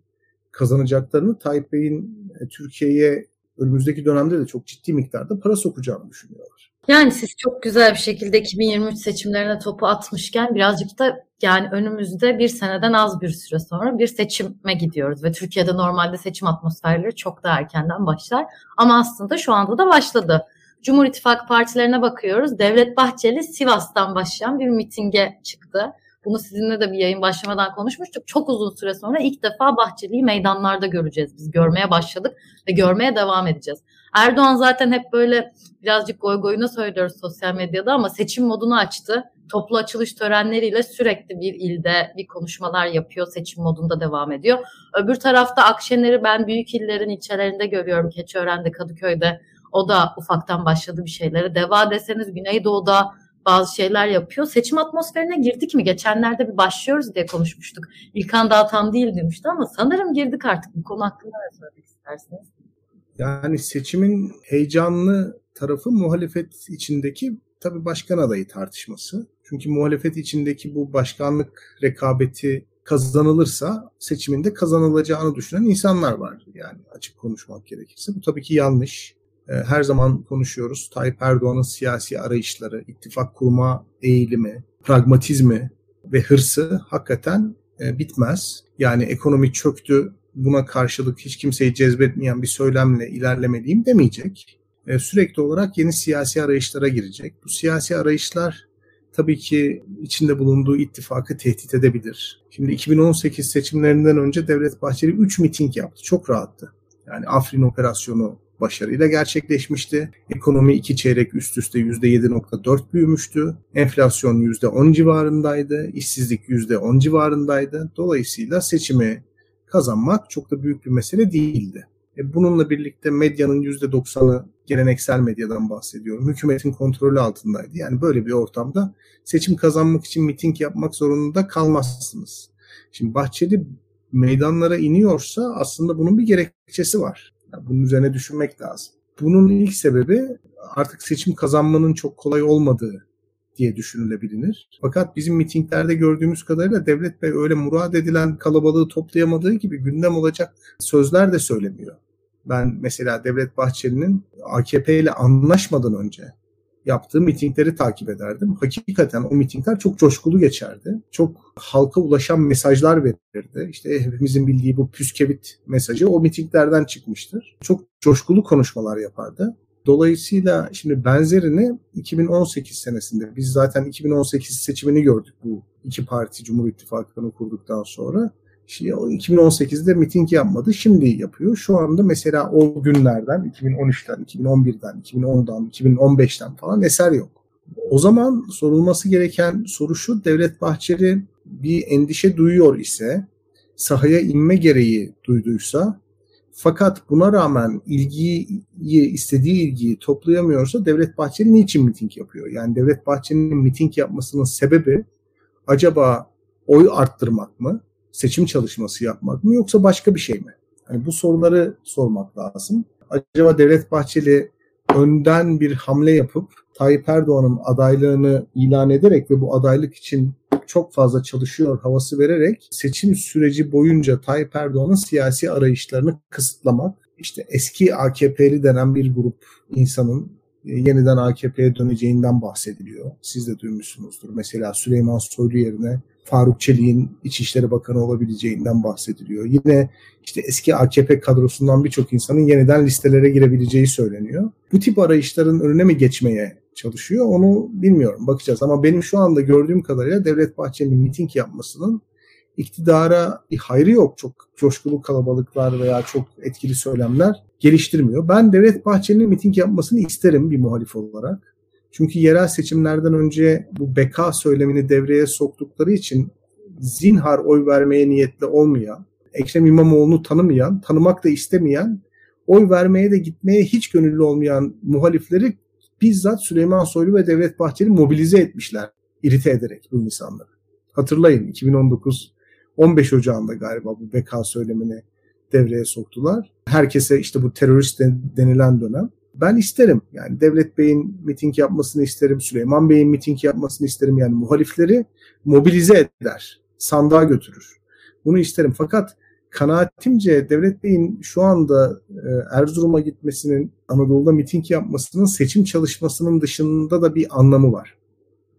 kazanacaklarını Tayyip Bey'in e, Türkiye'ye önümüzdeki dönemde de çok ciddi miktarda para sokacağını düşünüyorlar. Yani siz çok güzel bir şekilde 2023 seçimlerine topu atmışken birazcık da yani önümüzde bir seneden az bir süre sonra bir seçime gidiyoruz ve Türkiye'de normalde seçim atmosferleri çok da erkenden başlar ama aslında şu anda da başladı. Cumhur İttifakı partilerine bakıyoruz. Devlet Bahçeli Sivas'tan başlayan bir mitinge çıktı. Bunu sizinle de bir yayın başlamadan konuşmuştuk. Çok uzun süre sonra ilk defa Bahçeli'yi meydanlarda göreceğiz. Biz görmeye başladık ve görmeye devam edeceğiz. Erdoğan zaten hep böyle birazcık goy goyuna söylüyoruz sosyal medyada ama seçim modunu açtı. Toplu açılış törenleriyle sürekli bir ilde bir konuşmalar yapıyor. Seçim modunda devam ediyor. Öbür tarafta Akşener'i ben büyük illerin ilçelerinde görüyorum. Keçiören'de, Kadıköy'de. O da ufaktan başladı bir şeylere. Deva deseniz Güneydoğu'da bazı şeyler yapıyor. Seçim atmosferine girdik mi? Geçenlerde bir başlıyoruz diye konuşmuştuk. İlkan daha tam değil demişti ama sanırım girdik artık. Bu konu hakkında ne söylemek istersiniz? Yani seçimin heyecanlı tarafı muhalefet içindeki tabii başkan adayı tartışması. Çünkü muhalefet içindeki bu başkanlık rekabeti kazanılırsa seçiminde kazanılacağını düşünen insanlar var. Yani açık konuşmak gerekirse. Bu tabii ki yanlış. Ee, her zaman konuşuyoruz. Tayyip Erdoğan'ın siyasi arayışları, ittifak kurma eğilimi, pragmatizmi ve hırsı hakikaten e, bitmez. Yani ekonomi çöktü, buna karşılık hiç kimseyi cezbetmeyen bir söylemle ilerlemeliyim demeyecek. E, sürekli olarak yeni siyasi arayışlara girecek. Bu siyasi arayışlar tabii ki içinde bulunduğu ittifakı tehdit edebilir. Şimdi 2018 seçimlerinden önce Devlet Bahçeli 3 miting yaptı. Çok rahattı. Yani Afrin operasyonu başarıyla gerçekleşmişti. Ekonomi iki çeyrek üst üste %7.4 büyümüştü. Enflasyon %10 civarındaydı. İşsizlik %10 civarındaydı. Dolayısıyla seçimi kazanmak çok da büyük bir mesele değildi. E bununla birlikte medyanın %90'ı geleneksel medyadan bahsediyorum. Hükümetin kontrolü altındaydı. Yani böyle bir ortamda seçim kazanmak için miting yapmak zorunda kalmazsınız. Şimdi Bahçeli meydanlara iniyorsa aslında bunun bir gerekçesi var. Yani bunun üzerine düşünmek lazım. Bunun ilk sebebi artık seçim kazanmanın çok kolay olmadığı diye düşünülebilir. Fakat bizim mitinglerde gördüğümüz kadarıyla Devlet Bey öyle murad edilen kalabalığı toplayamadığı gibi gündem olacak sözler de söylemiyor. Ben mesela Devlet Bahçeli'nin AKP ile anlaşmadan önce yaptığı mitingleri takip ederdim. Hakikaten o mitingler çok coşkulu geçerdi. Çok halka ulaşan mesajlar verirdi. İşte hepimizin bildiği bu püskevit mesajı o mitinglerden çıkmıştır. Çok coşkulu konuşmalar yapardı. Dolayısıyla şimdi benzerini 2018 senesinde biz zaten 2018 seçimini gördük bu iki parti Cumhur İttifakı'nı kurduktan sonra. Şimdi 2018'de miting yapmadı. Şimdi yapıyor. Şu anda mesela o günlerden 2013'ten, 2011'den, 2010'dan, 2015'ten falan eser yok. O zaman sorulması gereken soru şu. Devlet Bahçeli bir endişe duyuyor ise sahaya inme gereği duyduysa fakat buna rağmen ilgiyi, istediği ilgiyi toplayamıyorsa Devlet Bahçeli niçin miting yapıyor? Yani Devlet Bahçeli'nin miting yapmasının sebebi acaba oy arttırmak mı? Seçim çalışması yapmak mı? Yoksa başka bir şey mi? Yani bu soruları sormak lazım. Acaba Devlet Bahçeli önden bir hamle yapıp Tayyip Erdoğan'ın adaylığını ilan ederek ve bu adaylık için çok fazla çalışıyor havası vererek seçim süreci boyunca Tayyip Erdoğan'ın siyasi arayışlarını kısıtlamak, işte eski AKP'li denen bir grup insanın yeniden AKP'ye döneceğinden bahsediliyor. Siz de duymuşsunuzdur. Mesela Süleyman Soylu yerine Faruk Çelik'in İçişleri Bakanı olabileceğinden bahsediliyor. Yine işte eski AKP kadrosundan birçok insanın yeniden listelere girebileceği söyleniyor. Bu tip arayışların önüne mi geçmeye çalışıyor onu bilmiyorum bakacağız. Ama benim şu anda gördüğüm kadarıyla Devlet Bahçeli'nin miting yapmasının iktidara bir hayrı yok. Çok coşkulu kalabalıklar veya çok etkili söylemler geliştirmiyor. Ben Devlet Bahçeli'nin miting yapmasını isterim bir muhalif olarak. Çünkü yerel seçimlerden önce bu beka söylemini devreye soktukları için zinhar oy vermeye niyetli olmayan, Ekrem İmamoğlu'nu tanımayan, tanımak da istemeyen, oy vermeye de gitmeye hiç gönüllü olmayan muhalifleri bizzat Süleyman Soylu ve Devlet Bahçeli mobilize etmişler, irite ederek bu insanları. Hatırlayın 2019 15 Ocağı'nda galiba bu beka söylemini devreye soktular. Herkese işte bu terörist denilen dönem. Ben isterim yani Devlet Bey'in miting yapmasını isterim, Süleyman Bey'in miting yapmasını isterim. Yani muhalifleri mobilize eder, sandığa götürür. Bunu isterim. Fakat kanaatimce Devlet Bey'in şu anda e, Erzurum'a gitmesinin, Anadolu'da miting yapmasının seçim çalışmasının dışında da bir anlamı var.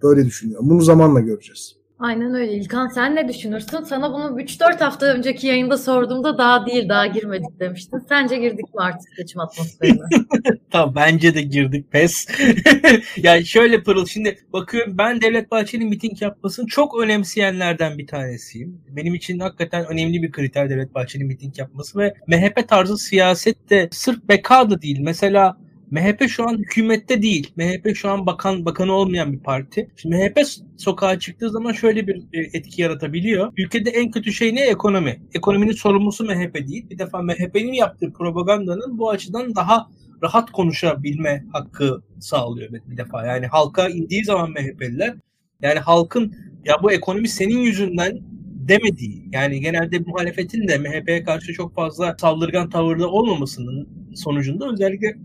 Böyle düşünüyorum. Bunu zamanla göreceğiz. Aynen öyle. İlkan sen ne düşünürsün? Sana bunu 3-4 hafta önceki yayında sorduğumda daha değil, daha girmedik demiştin. Sence girdik mi artık seçim atmosferine? tamam bence de girdik pes. yani şöyle Pırıl şimdi bakıyorum ben Devlet Bahçeli'nin miting yapmasını çok önemseyenlerden bir tanesiyim. Benim için hakikaten önemli bir kriter Devlet Bahçeli'nin miting yapması ve MHP tarzı siyasette sırf beka da değil. Mesela MHP şu an hükümette değil. MHP şu an bakan bakanı olmayan bir parti. Şimdi MHP sokağa çıktığı zaman şöyle bir e, etki yaratabiliyor. Ülkede en kötü şey ne? Ekonomi. Ekonominin sorumlusu MHP değil. Bir defa MHP'nin yaptığı propagandanın bu açıdan daha rahat konuşabilme hakkı sağlıyor bir defa. Yani halka indiği zaman MHP'liler yani halkın ya bu ekonomi senin yüzünden demediği yani genelde muhalefetin de MHP'ye karşı çok fazla saldırgan tavırda olmamasının sonucunda özellikle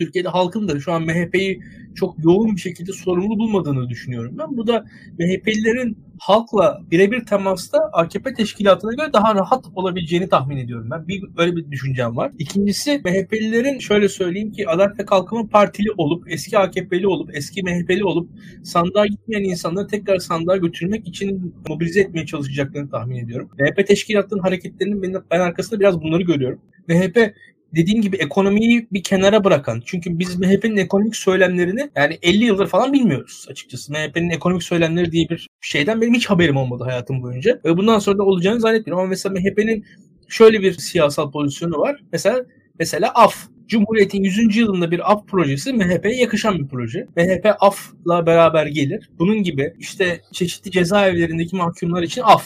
Türkiye'de halkın da şu an MHP'yi çok yoğun bir şekilde sorumlu bulmadığını düşünüyorum ben. Bu da MHP'lilerin halkla birebir temasta AKP teşkilatına göre daha rahat olabileceğini tahmin ediyorum ben. Bir, öyle bir düşüncem var. İkincisi MHP'lilerin şöyle söyleyeyim ki Adalet ve Kalkınma Partili olup, eski AKP'li olup, eski MHP'li olup sandığa gitmeyen insanları tekrar sandığa götürmek için mobilize etmeye çalışacaklarını tahmin ediyorum. MHP teşkilatının hareketlerinin ben, ben arkasında biraz bunları görüyorum. MHP dediğim gibi ekonomiyi bir kenara bırakan. Çünkü biz MHP'nin ekonomik söylemlerini yani 50 yıldır falan bilmiyoruz açıkçası. MHP'nin ekonomik söylemleri diye bir şeyden benim hiç haberim olmadı hayatım boyunca. Ve bundan sonra da olacağını zannetmiyorum. Ama mesela MHP'nin şöyle bir siyasal pozisyonu var. Mesela mesela AF. Cumhuriyet'in 100. yılında bir AF projesi MHP'ye yakışan bir proje. MHP AF'la beraber gelir. Bunun gibi işte çeşitli cezaevlerindeki mahkumlar için AF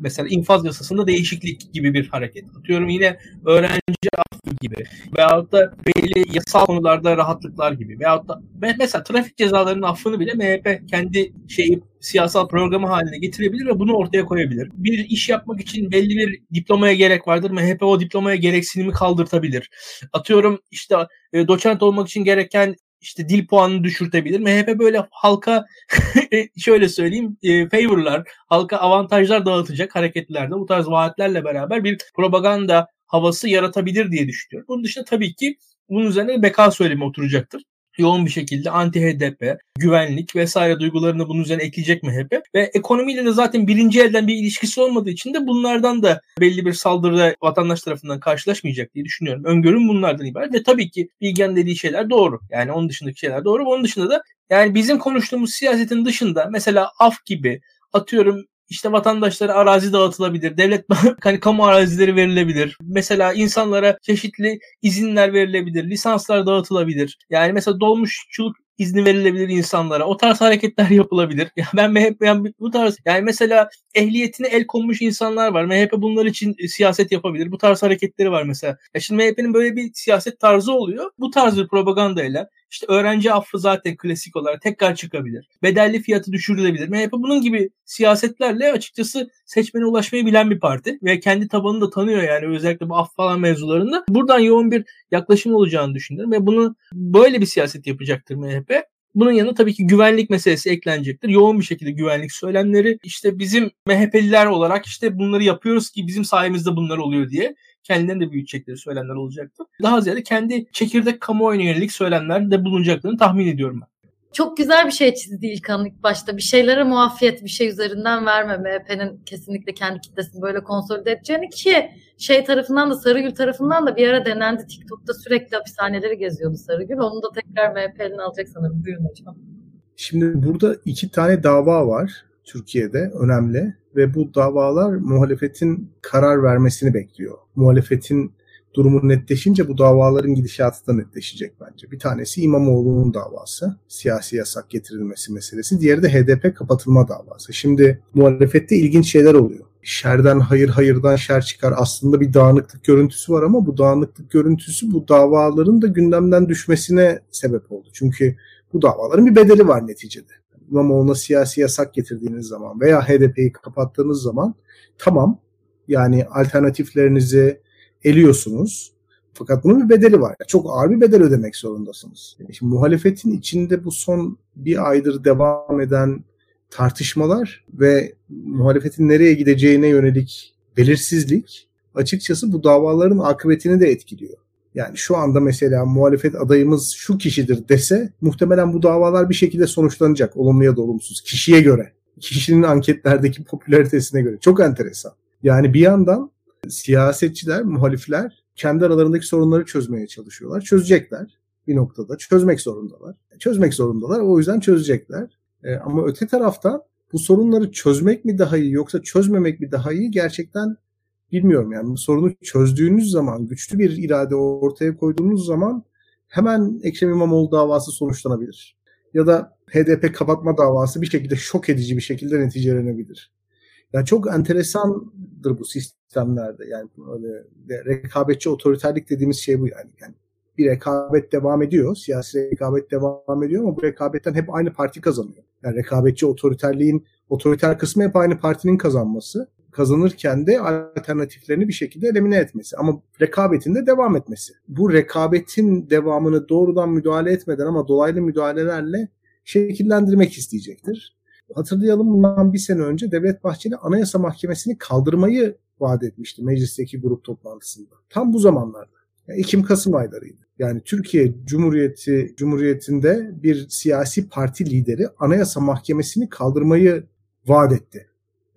mesela infaz yasasında değişiklik gibi bir hareket. Atıyorum yine öğrenci affı gibi veyahut da belli yasal konularda rahatlıklar gibi veyahut da mesela trafik cezalarının affını bile MHP kendi şeyi siyasal programı haline getirebilir ve bunu ortaya koyabilir. Bir iş yapmak için belli bir diplomaya gerek vardır. MHP o diplomaya gereksinimi kaldırtabilir. Atıyorum işte e, doçent olmak için gereken işte dil puanını düşürtebilir. MHP böyle halka şöyle söyleyeyim e, favorlar, halka avantajlar dağıtacak hareketlerde bu tarz vaatlerle beraber bir propaganda havası yaratabilir diye düşünüyorum. Bunun dışında tabii ki bunun üzerine beka söylemi oturacaktır yoğun bir şekilde anti HDP, güvenlik vesaire duygularını bunun üzerine ekleyecek MHP. Ve ekonomiyle de zaten birinci elden bir ilişkisi olmadığı için de bunlardan da belli bir saldırı vatandaş tarafından karşılaşmayacak diye düşünüyorum. Öngörüm bunlardan ibaret ve tabii ki Bilgen dediği şeyler doğru. Yani onun dışındaki şeyler doğru. Onun dışında da yani bizim konuştuğumuz siyasetin dışında mesela af gibi atıyorum işte vatandaşlara arazi dağıtılabilir. Devlet hani kamu arazileri verilebilir. Mesela insanlara çeşitli izinler verilebilir. Lisanslar dağıtılabilir. Yani mesela dolmuşçuluk izni verilebilir insanlara. O tarz hareketler yapılabilir. Ya ben MHP yani bu tarz yani mesela ehliyetine el konmuş insanlar var. MHP bunlar için e, siyaset yapabilir. Bu tarz hareketleri var mesela. Ya şimdi MHP'nin böyle bir siyaset tarzı oluyor. Bu tarz bir propagandayla işte öğrenci affı zaten klasik olarak tekrar çıkabilir. Bedelli fiyatı düşürülebilir. MHP bunun gibi siyasetlerle açıkçası seçmene ulaşmayı bilen bir parti ve kendi tabanını da tanıyor yani özellikle bu af falan mevzularında. Buradan yoğun bir yaklaşım olacağını düşünüyorum ve bunu böyle bir siyaset yapacaktır MHP. Bunun yanında tabii ki güvenlik meselesi eklenecektir. Yoğun bir şekilde güvenlik söylemleri işte bizim MHP'liler olarak işte bunları yapıyoruz ki bizim sayemizde bunlar oluyor diye kendilerini de büyütecekleri söylemler olacaktır. Daha ziyade kendi çekirdek kamuoyuna yönelik söylemler de bulunacaklarını tahmin ediyorum ben. Çok güzel bir şey çizdi İlkan ilk başta. Bir şeylere muafiyet, bir şey üzerinden verme. MHP'nin kesinlikle kendi kitlesini böyle konsolide edeceğini ki şey tarafından da Sarıgül tarafından da bir ara denendi. TikTok'ta sürekli hapishaneleri geziyordu Sarıgül. Onu da tekrar MHP'nin alacak sanırım. Buyurun hocam. Şimdi burada iki tane dava var Türkiye'de önemli. ve bu davalar muhalefetin karar vermesini bekliyor. Muhalefetin durumu netleşince bu davaların gidişatı da netleşecek bence. Bir tanesi İmamoğlu'nun davası, siyasi yasak getirilmesi meselesi. Diğeri de HDP kapatılma davası. Şimdi muhalefette ilginç şeyler oluyor. Şerden hayır, hayırdan şer çıkar. Aslında bir dağınıklık görüntüsü var ama bu dağınıklık görüntüsü bu davaların da gündemden düşmesine sebep oldu. Çünkü bu davaların bir bedeli var neticede. İmamoğlu'na siyasi yasak getirdiğiniz zaman veya HDP'yi kapattığınız zaman tamam yani alternatiflerinizi eliyorsunuz. Fakat bunun bir bedeli var. Çok ağır bir bedel ödemek zorundasınız. Şimdi muhalefetin içinde bu son bir aydır devam eden tartışmalar ve muhalefetin nereye gideceğine yönelik belirsizlik açıkçası bu davaların akıbetini de etkiliyor. Yani şu anda mesela muhalefet adayımız şu kişidir dese muhtemelen bu davalar bir şekilde sonuçlanacak. Olumlu ya da olumsuz. Kişiye göre. Kişinin anketlerdeki popülaritesine göre. Çok enteresan. Yani bir yandan siyasetçiler, muhalifler kendi aralarındaki sorunları çözmeye çalışıyorlar. Çözecekler bir noktada. Çözmek zorundalar. Çözmek zorundalar. O yüzden çözecekler. E, ama öte tarafta bu sorunları çözmek mi daha iyi yoksa çözmemek mi daha iyi gerçekten bilmiyorum yani bu sorunu çözdüğünüz zaman güçlü bir irade ortaya koyduğunuz zaman hemen Ekrem İmamoğlu davası sonuçlanabilir. Ya da HDP kapatma davası bir şekilde şok edici bir şekilde neticelenebilir. Yani çok enteresandır bu sistemlerde. Yani öyle rekabetçi otoriterlik dediğimiz şey bu yani. yani bir rekabet devam ediyor. Siyasi rekabet devam ediyor ama bu rekabetten hep aynı parti kazanıyor. Yani rekabetçi otoriterliğin otoriter kısmı hep aynı partinin kazanması. Kazanırken de alternatiflerini bir şekilde elimine etmesi. Ama rekabetin de devam etmesi. Bu rekabetin devamını doğrudan müdahale etmeden ama dolaylı müdahalelerle şekillendirmek isteyecektir. Hatırlayalım bundan bir sene önce Devlet Bahçeli Anayasa Mahkemesi'ni kaldırmayı vaat etmişti meclisteki grup toplantısında. Tam bu zamanlarda. Yani Ekim-Kasım aylarıydı. Yani Türkiye Cumhuriyeti Cumhuriyeti'nde bir siyasi parti lideri Anayasa Mahkemesi'ni kaldırmayı vaat etti.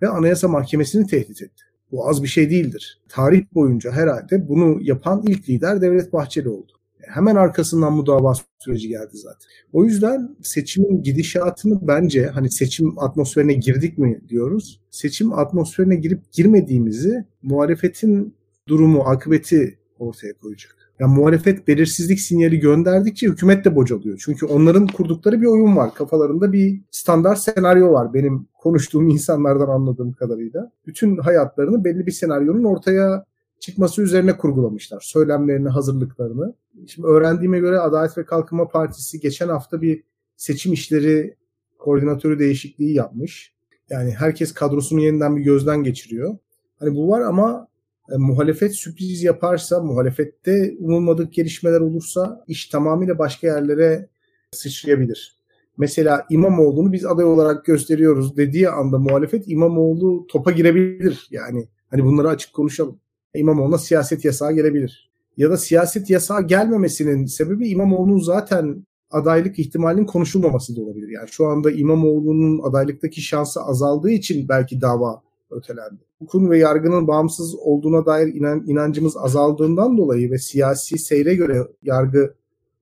Ve Anayasa Mahkemesi'ni tehdit etti. Bu az bir şey değildir. Tarih boyunca herhalde bunu yapan ilk lider Devlet Bahçeli oldu. Hemen arkasından bu dava süreci geldi zaten. O yüzden seçimin gidişatını bence hani seçim atmosferine girdik mi diyoruz. Seçim atmosferine girip girmediğimizi muhalefetin durumu, akıbeti ortaya koyacak. Yani muhalefet belirsizlik sinyali gönderdikçe hükümet de bocalıyor. Çünkü onların kurdukları bir oyun var. Kafalarında bir standart senaryo var benim konuştuğum insanlardan anladığım kadarıyla. Bütün hayatlarını belli bir senaryonun ortaya çıkması üzerine kurgulamışlar. Söylemlerini, hazırlıklarını. Şimdi öğrendiğime göre Adalet ve Kalkınma Partisi geçen hafta bir seçim işleri koordinatörü değişikliği yapmış. Yani herkes kadrosunu yeniden bir gözden geçiriyor. Hani bu var ama e, muhalefet sürpriz yaparsa, muhalefette umulmadık gelişmeler olursa iş tamamıyla başka yerlere sıçrayabilir. Mesela İmamoğlu'nu biz aday olarak gösteriyoruz dediği anda muhalefet İmamoğlu topa girebilir. Yani hani bunları açık konuşalım. İmamoğlu'na siyaset yasağı gelebilir. Ya da siyaset yasağı gelmemesinin sebebi İmamoğlu'nun zaten adaylık ihtimalinin konuşulmaması da olabilir. Yani şu anda İmamoğlu'nun adaylıktaki şansı azaldığı için belki dava ötelendi. Hukukun ve yargının bağımsız olduğuna dair inan, inancımız azaldığından dolayı ve siyasi seyre göre yargı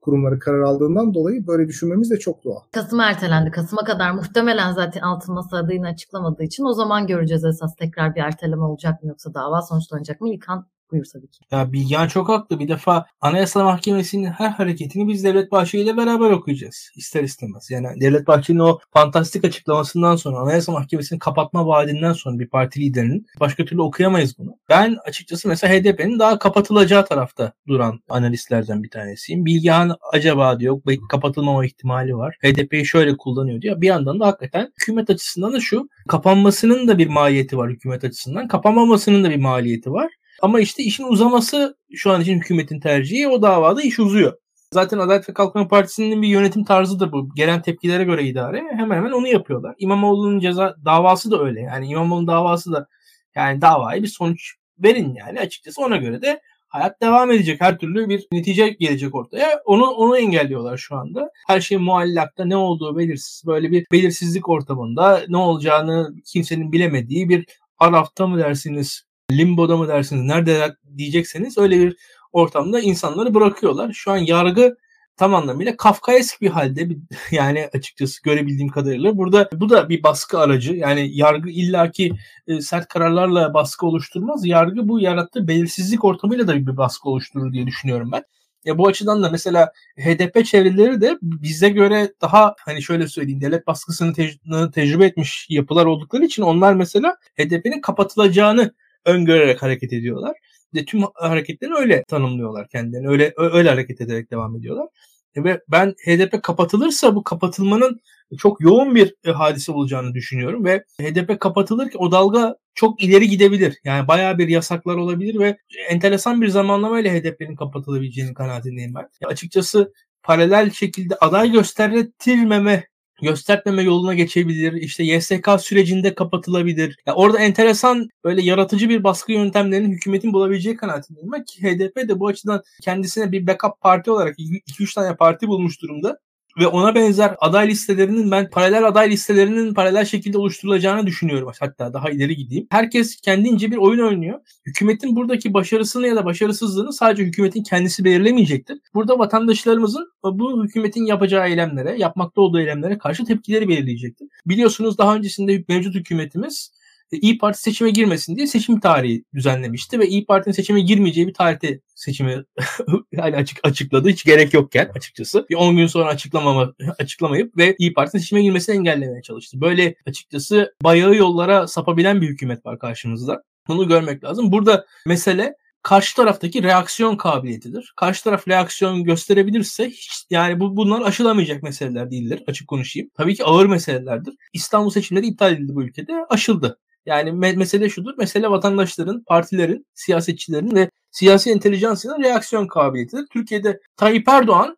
kurumları karar aldığından dolayı böyle düşünmemiz de çok doğal. Kasım ertelendi. Kasım'a kadar muhtemelen zaten altın masa adayını açıklamadığı için o zaman göreceğiz esas tekrar bir erteleme olacak mı yoksa dava sonuçlanacak mı? İlkan Buyur tabii ki. Ya Bilgehan çok haklı. Bir defa Anayasa Mahkemesi'nin her hareketini biz Devlet Bahçeli ile beraber okuyacağız. ister istemez. Yani Devlet Bahçeli'nin o fantastik açıklamasından sonra Anayasa Mahkemesi'nin kapatma vaadinden sonra bir parti liderinin başka türlü okuyamayız bunu. Ben açıkçası mesela HDP'nin daha kapatılacağı tarafta duran analistlerden bir tanesiyim. Bilgehan acaba diyor kapatılmama ihtimali var. HDP'yi şöyle kullanıyor diyor. Bir yandan da hakikaten hükümet açısından da şu kapanmasının da bir maliyeti var hükümet açısından. Kapanmamasının da bir maliyeti var. Ama işte işin uzaması şu an için hükümetin tercihi. O davada iş uzuyor. Zaten Adalet ve Kalkınma Partisi'nin bir yönetim tarzı da bu. Gelen tepkilere göre idare. Hemen hemen onu yapıyorlar. İmamoğlu'nun ceza davası da öyle. Yani İmamoğlu'nun davası da yani davayı bir sonuç verin yani açıkçası ona göre de hayat devam edecek. Her türlü bir netice gelecek ortaya. Onu onu engelliyorlar şu anda. Her şey muallakta ne olduğu belirsiz. Böyle bir belirsizlik ortamında ne olacağını kimsenin bilemediği bir arafta mı dersiniz limboda mı dersiniz nerede diyecekseniz öyle bir ortamda insanları bırakıyorlar. Şu an yargı tam anlamıyla Kafkaesk bir halde yani açıkçası görebildiğim kadarıyla burada bu da bir baskı aracı yani yargı illaki e, sert kararlarla baskı oluşturmaz yargı bu yarattığı belirsizlik ortamıyla da bir baskı oluşturur diye düşünüyorum ben. E, bu açıdan da mesela HDP çevreleri de bize göre daha hani şöyle söyleyeyim devlet baskısını te- tecrübe etmiş yapılar oldukları için onlar mesela HDP'nin kapatılacağını öngörerek hareket ediyorlar. Ve tüm hareketleri öyle tanımlıyorlar kendilerini. Öyle öyle hareket ederek devam ediyorlar. E, ve ben HDP kapatılırsa bu kapatılmanın çok yoğun bir e, hadise olacağını düşünüyorum ve HDP kapatılırken o dalga çok ileri gidebilir. Yani bayağı bir yasaklar olabilir ve enteresan bir zamanlamayla HDP'nin kapatılabileceğini kanaatindeyim ben. Ya açıkçası paralel şekilde aday göstertilmeme göstermeme yoluna geçebilir. İşte YSK sürecinde kapatılabilir. Yani orada enteresan böyle yaratıcı bir baskı yöntemlerinin hükümetin bulabileceği kanaatindeyim. Ki HDP de bu açıdan kendisine bir backup parti olarak 2-3 tane parti bulmuş durumda ve ona benzer aday listelerinin ben paralel aday listelerinin paralel şekilde oluşturulacağını düşünüyorum. Hatta daha ileri gideyim. Herkes kendince bir oyun oynuyor. Hükümetin buradaki başarısını ya da başarısızlığını sadece hükümetin kendisi belirlemeyecektir. Burada vatandaşlarımızın bu hükümetin yapacağı eylemlere, yapmakta olduğu eylemlere karşı tepkileri belirleyecektir. Biliyorsunuz daha öncesinde mevcut hükümetimiz İyi Parti seçime girmesin diye seçim tarihi düzenlemişti ve İyi Parti'nin seçime girmeyeceği bir tarihte seçimi yani açık açıkladı. Hiç gerek yokken açıkçası. Bir 10 gün sonra açıklamama açıklamayıp ve İyi Parti'nin seçime girmesini engellemeye çalıştı. Böyle açıkçası bayağı yollara sapabilen bir hükümet var karşımızda. Bunu görmek lazım. Burada mesele karşı taraftaki reaksiyon kabiliyetidir. Karşı taraf reaksiyon gösterebilirse hiç yani bu bunlar aşılamayacak meseleler değildir. Açık konuşayım. Tabii ki ağır meselelerdir. İstanbul seçimleri iptal edildi bu ülkede. Aşıldı. Yani me- mesele şudur. Mesele vatandaşların, partilerin, siyasetçilerin ve siyasi entelijansiyonun reaksiyon kabiliyetidir. Türkiye'de Tayyip Erdoğan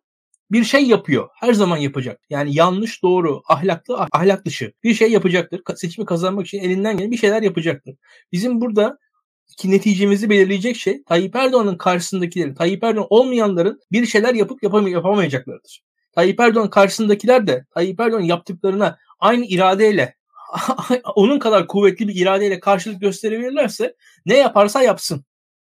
bir şey yapıyor. Her zaman yapacak. Yani yanlış, doğru, ahlaklı, ah, ahlak dışı bir şey yapacaktır. Seçimi kazanmak için elinden gelen bir şeyler yapacaktır. Bizim burada ki neticemizi belirleyecek şey Tayyip Erdoğan'ın karşısındakilerin, Tayyip Erdoğan olmayanların bir şeyler yapıp yapam yapamayacaklarıdır. Tayyip Erdoğan karşısındakiler de Tayyip Erdoğan yaptıklarına aynı iradeyle onun kadar kuvvetli bir iradeyle karşılık gösterebilirlerse ne yaparsa yapsın.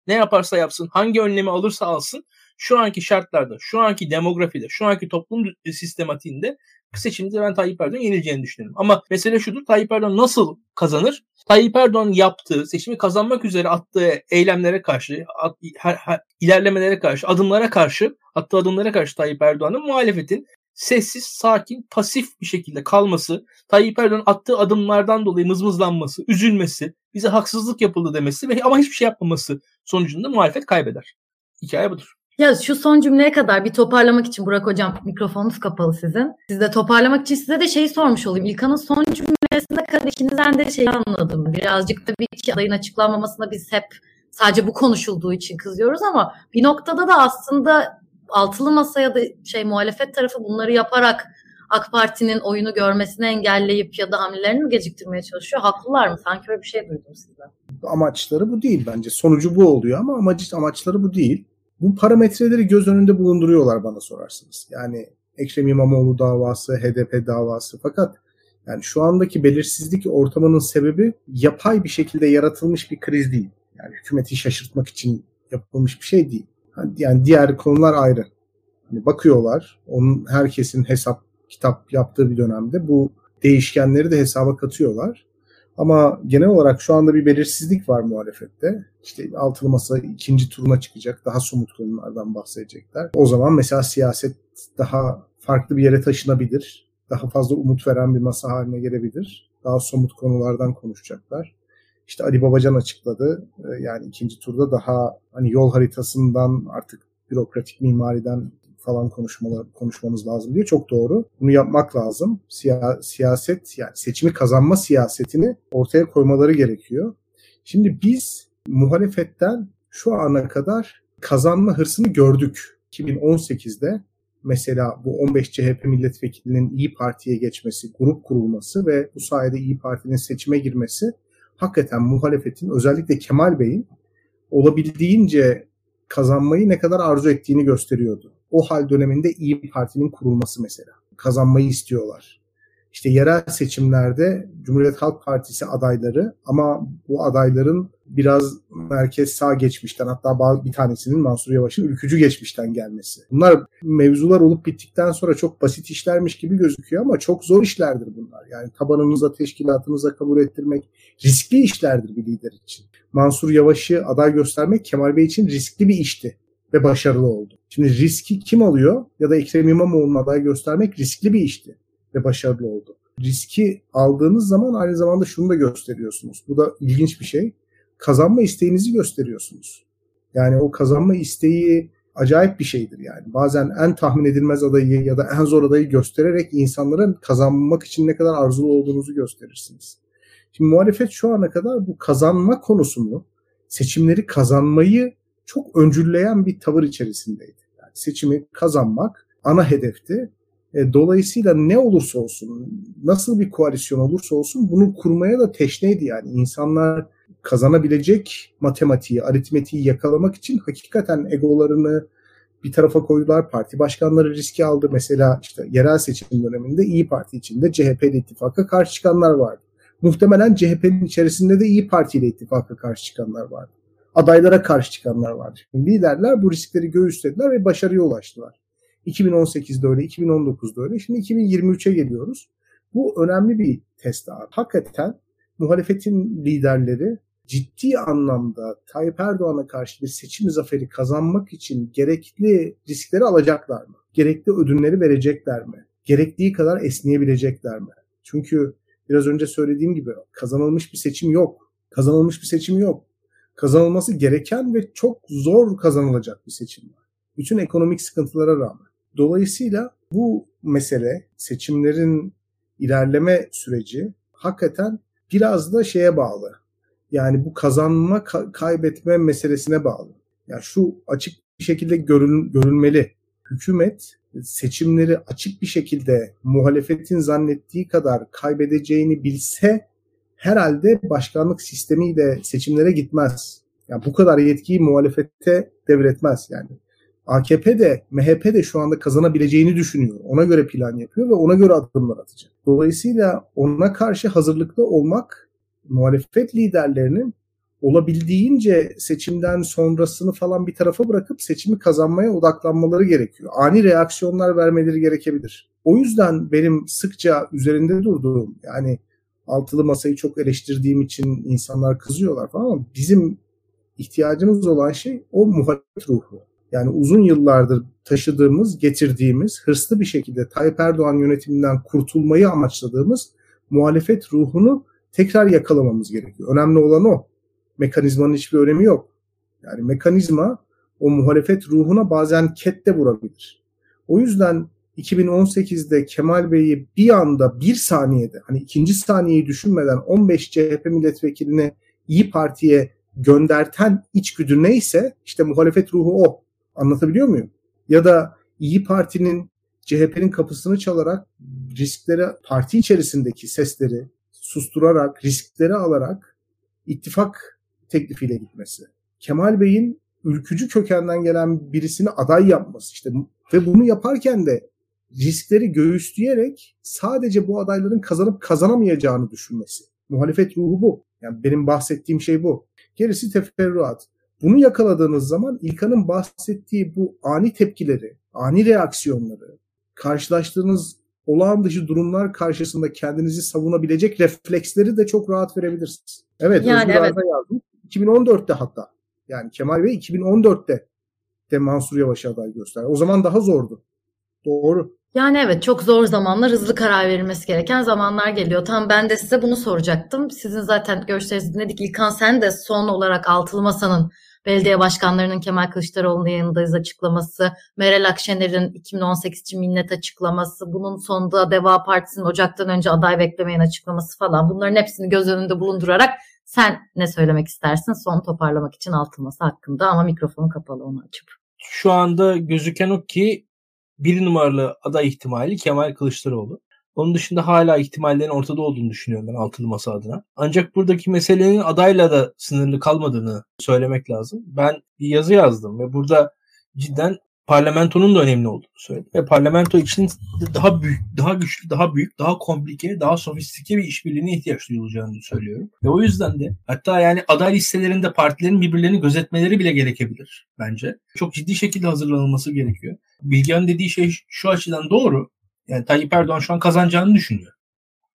Ne yaparsa yapsın, hangi önlemi alırsa alsın şu anki şartlarda, şu anki demografide, şu anki toplum sistematiğinde seçimde ben Tayyip Erdoğan yenileceğini düşünüyorum. Ama mesele şudur Tayyip Erdoğan nasıl kazanır? Tayyip Erdoğan yaptığı, seçimi kazanmak üzere attığı eylemlere karşı, at, her, her, ilerlemelere karşı, adımlara karşı, attığı adımlara karşı Tayyip Erdoğan'ın muhalefetin sessiz, sakin, pasif bir şekilde kalması, Tayyip Erdoğan attığı adımlardan dolayı mızmızlanması, üzülmesi, bize haksızlık yapıldı demesi ve ama hiçbir şey yapmaması sonucunda muhalefet kaybeder. Hikaye budur. Ya şu son cümleye kadar bir toparlamak için Burak Hocam mikrofonunuz kapalı sizin. Siz de toparlamak için size de şeyi sormuş olayım. İlkan'ın son cümlesinde kadar ikinizden de şeyi anladım. Birazcık tabii ki adayın açıklanmamasına biz hep sadece bu konuşulduğu için kızıyoruz ama bir noktada da aslında altılı masa ya da şey muhalefet tarafı bunları yaparak AK Parti'nin oyunu görmesini engelleyip ya da hamlelerini mi geciktirmeye çalışıyor? Haklılar mı? Sanki öyle bir şey duydum sizden. Amaçları bu değil bence. Sonucu bu oluyor ama amacı, amaçları bu değil. Bu parametreleri göz önünde bulunduruyorlar bana sorarsınız. Yani Ekrem İmamoğlu davası, HDP davası fakat yani şu andaki belirsizlik ortamının sebebi yapay bir şekilde yaratılmış bir kriz değil. Yani hükümeti şaşırtmak için yapılmış bir şey değil. Yani diğer konular ayrı. Yani bakıyorlar. Onun herkesin hesap kitap yaptığı bir dönemde bu değişkenleri de hesaba katıyorlar. Ama genel olarak şu anda bir belirsizlik var muhalefette. İşte altılı masa ikinci turuna çıkacak. Daha somut konulardan bahsedecekler. O zaman mesela siyaset daha farklı bir yere taşınabilir. Daha fazla umut veren bir masa haline gelebilir. Daha somut konulardan konuşacaklar. İşte Ali Babacan açıkladı. Ee, yani ikinci turda daha hani yol haritasından artık bürokratik mimariden falan konuşmalar, konuşmamız lazım diye çok doğru. Bunu yapmak lazım. Siya, siyaset yani seçimi kazanma siyasetini ortaya koymaları gerekiyor. Şimdi biz muhalefetten şu ana kadar kazanma hırsını gördük. 2018'de mesela bu 15 CHP milletvekilinin İyi Parti'ye geçmesi, grup kurulması ve bu sayede İyi Parti'nin seçime girmesi hakikaten muhalefetin özellikle Kemal Bey'in olabildiğince kazanmayı ne kadar arzu ettiğini gösteriyordu. O hal döneminde İyi Parti'nin kurulması mesela. Kazanmayı istiyorlar. İşte yerel seçimlerde Cumhuriyet Halk Partisi adayları ama bu adayların biraz merkez sağ geçmişten hatta bir tanesinin Mansur Yavaş'ın ülkücü geçmişten gelmesi. Bunlar mevzular olup bittikten sonra çok basit işlermiş gibi gözüküyor ama çok zor işlerdir bunlar. Yani tabanınıza, teşkilatınıza kabul ettirmek riskli işlerdir bir lider için. Mansur Yavaş'ı aday göstermek Kemal Bey için riskli bir işti ve başarılı oldu. Şimdi riski kim alıyor ya da Ekrem İmamoğlu'na aday göstermek riskli bir işti ve başarılı oldu. Riski aldığınız zaman aynı zamanda şunu da gösteriyorsunuz. Bu da ilginç bir şey kazanma isteğinizi gösteriyorsunuz. Yani o kazanma isteği acayip bir şeydir yani. Bazen en tahmin edilmez adayı ya da en zor adayı göstererek insanların kazanmak için ne kadar arzulu olduğunuzu gösterirsiniz. Şimdi muhalefet şu ana kadar bu kazanma konusunu, seçimleri kazanmayı çok öncülleyen bir tavır içerisindeydi. Yani seçimi kazanmak ana hedefti. E, dolayısıyla ne olursa olsun, nasıl bir koalisyon olursa olsun bunu kurmaya da teşneydi yani. İnsanlar kazanabilecek matematiği, aritmetiği yakalamak için hakikaten egolarını bir tarafa koydular. Parti başkanları riski aldı. Mesela işte yerel seçim döneminde İyi Parti içinde CHP ile ittifaka karşı çıkanlar vardı. Muhtemelen CHP'nin içerisinde de İyi Parti ile ittifaka karşı çıkanlar vardı. Adaylara karşı çıkanlar vardı. Şimdi liderler bu riskleri göğüslediler ve başarıya ulaştılar. 2018'de öyle, 2019'da öyle. Şimdi 2023'e geliyoruz. Bu önemli bir test abi. Hakikaten muhalefetin liderleri ciddi anlamda Tayyip Erdoğan'a karşı bir seçim zaferi kazanmak için gerekli riskleri alacaklar mı? Gerekli ödünleri verecekler mi? Gerektiği kadar esneyebilecekler mi? Çünkü biraz önce söylediğim gibi kazanılmış bir seçim yok. Kazanılmış bir seçim yok. Kazanılması gereken ve çok zor kazanılacak bir seçim var. Bütün ekonomik sıkıntılara rağmen. Dolayısıyla bu mesele seçimlerin ilerleme süreci hakikaten biraz da şeye bağlı. Yani bu kazanma kaybetme meselesine bağlı. Yani şu açık bir şekilde görün, görülmeli. Hükümet seçimleri açık bir şekilde muhalefetin zannettiği kadar kaybedeceğini bilse herhalde başkanlık sistemiyle seçimlere gitmez. Yani bu kadar yetkiyi muhalefete devretmez yani. AKP de MHP de şu anda kazanabileceğini düşünüyor. Ona göre plan yapıyor ve ona göre adımlar atacak. Dolayısıyla ona karşı hazırlıklı olmak muhalefet liderlerinin olabildiğince seçimden sonrasını falan bir tarafa bırakıp seçimi kazanmaya odaklanmaları gerekiyor. Ani reaksiyonlar vermeleri gerekebilir. O yüzden benim sıkça üzerinde durduğum yani altılı masayı çok eleştirdiğim için insanlar kızıyorlar falan ama bizim ihtiyacımız olan şey o muhalefet ruhu. Yani uzun yıllardır taşıdığımız, getirdiğimiz, hırslı bir şekilde Tayyip Erdoğan yönetiminden kurtulmayı amaçladığımız muhalefet ruhunu tekrar yakalamamız gerekiyor. Önemli olan o. Mekanizmanın hiçbir önemi yok. Yani mekanizma o muhalefet ruhuna bazen ket de vurabilir. O yüzden 2018'de Kemal Bey'i bir anda bir saniyede hani ikinci saniyeyi düşünmeden 15 CHP milletvekilini İyi Parti'ye gönderten içgüdü neyse işte muhalefet ruhu o. Anlatabiliyor muyum? Ya da İyi Parti'nin CHP'nin kapısını çalarak riskleri parti içerisindeki sesleri susturarak, riskleri alarak ittifak teklifiyle gitmesi. Kemal Bey'in ülkücü kökenden gelen birisini aday yapması işte ve bunu yaparken de riskleri göğüsleyerek sadece bu adayların kazanıp kazanamayacağını düşünmesi. Muhalefet ruhu bu. Yani benim bahsettiğim şey bu. Gerisi teferruat. Bunu yakaladığınız zaman İlkan'ın bahsettiği bu ani tepkileri, ani reaksiyonları, karşılaştığınız olağan dışı durumlar karşısında kendinizi savunabilecek refleksleri de çok rahat verebilirsiniz. Evet yani Özgür evet. yazdım. 2014'te hatta. Yani Kemal Bey 2014'te de Mansur Yavaş'a aday gösterdi. O zaman daha zordu. Doğru. Yani evet çok zor zamanlar hızlı karar verilmesi gereken zamanlar geliyor. Tam ben de size bunu soracaktım. Sizin zaten görüşlerinizi dinledik. İlkan sen de son olarak Altılı Masa'nın belediye başkanlarının Kemal Kılıçdaroğlu'nun yanındayız açıklaması, Meral Akşener'in 2018 için minnet açıklaması, bunun sonunda Deva Partisi'nin Ocak'tan önce aday beklemeyen açıklaması falan bunların hepsini göz önünde bulundurarak sen ne söylemek istersin son toparlamak için altılması hakkında ama mikrofonu kapalı onu açıp. Şu anda gözüken o ki bir numaralı aday ihtimali Kemal Kılıçdaroğlu. Onun dışında hala ihtimallerin ortada olduğunu düşünüyorum ben altılı masa adına. Ancak buradaki meselenin adayla da sınırlı kalmadığını söylemek lazım. Ben bir yazı yazdım ve burada cidden parlamentonun da önemli olduğunu söyledi. Ve parlamento için daha büyük, daha güçlü, daha büyük, daha komplike, daha sofistike bir işbirliğine ihtiyaç duyulacağını söylüyorum. Ve o yüzden de hatta yani aday listelerinde partilerin birbirlerini gözetmeleri bile gerekebilir bence. Çok ciddi şekilde hazırlanılması gerekiyor. Bilgehan dediği şey şu açıdan doğru. Yani Tayyip Erdoğan şu an kazanacağını düşünüyor.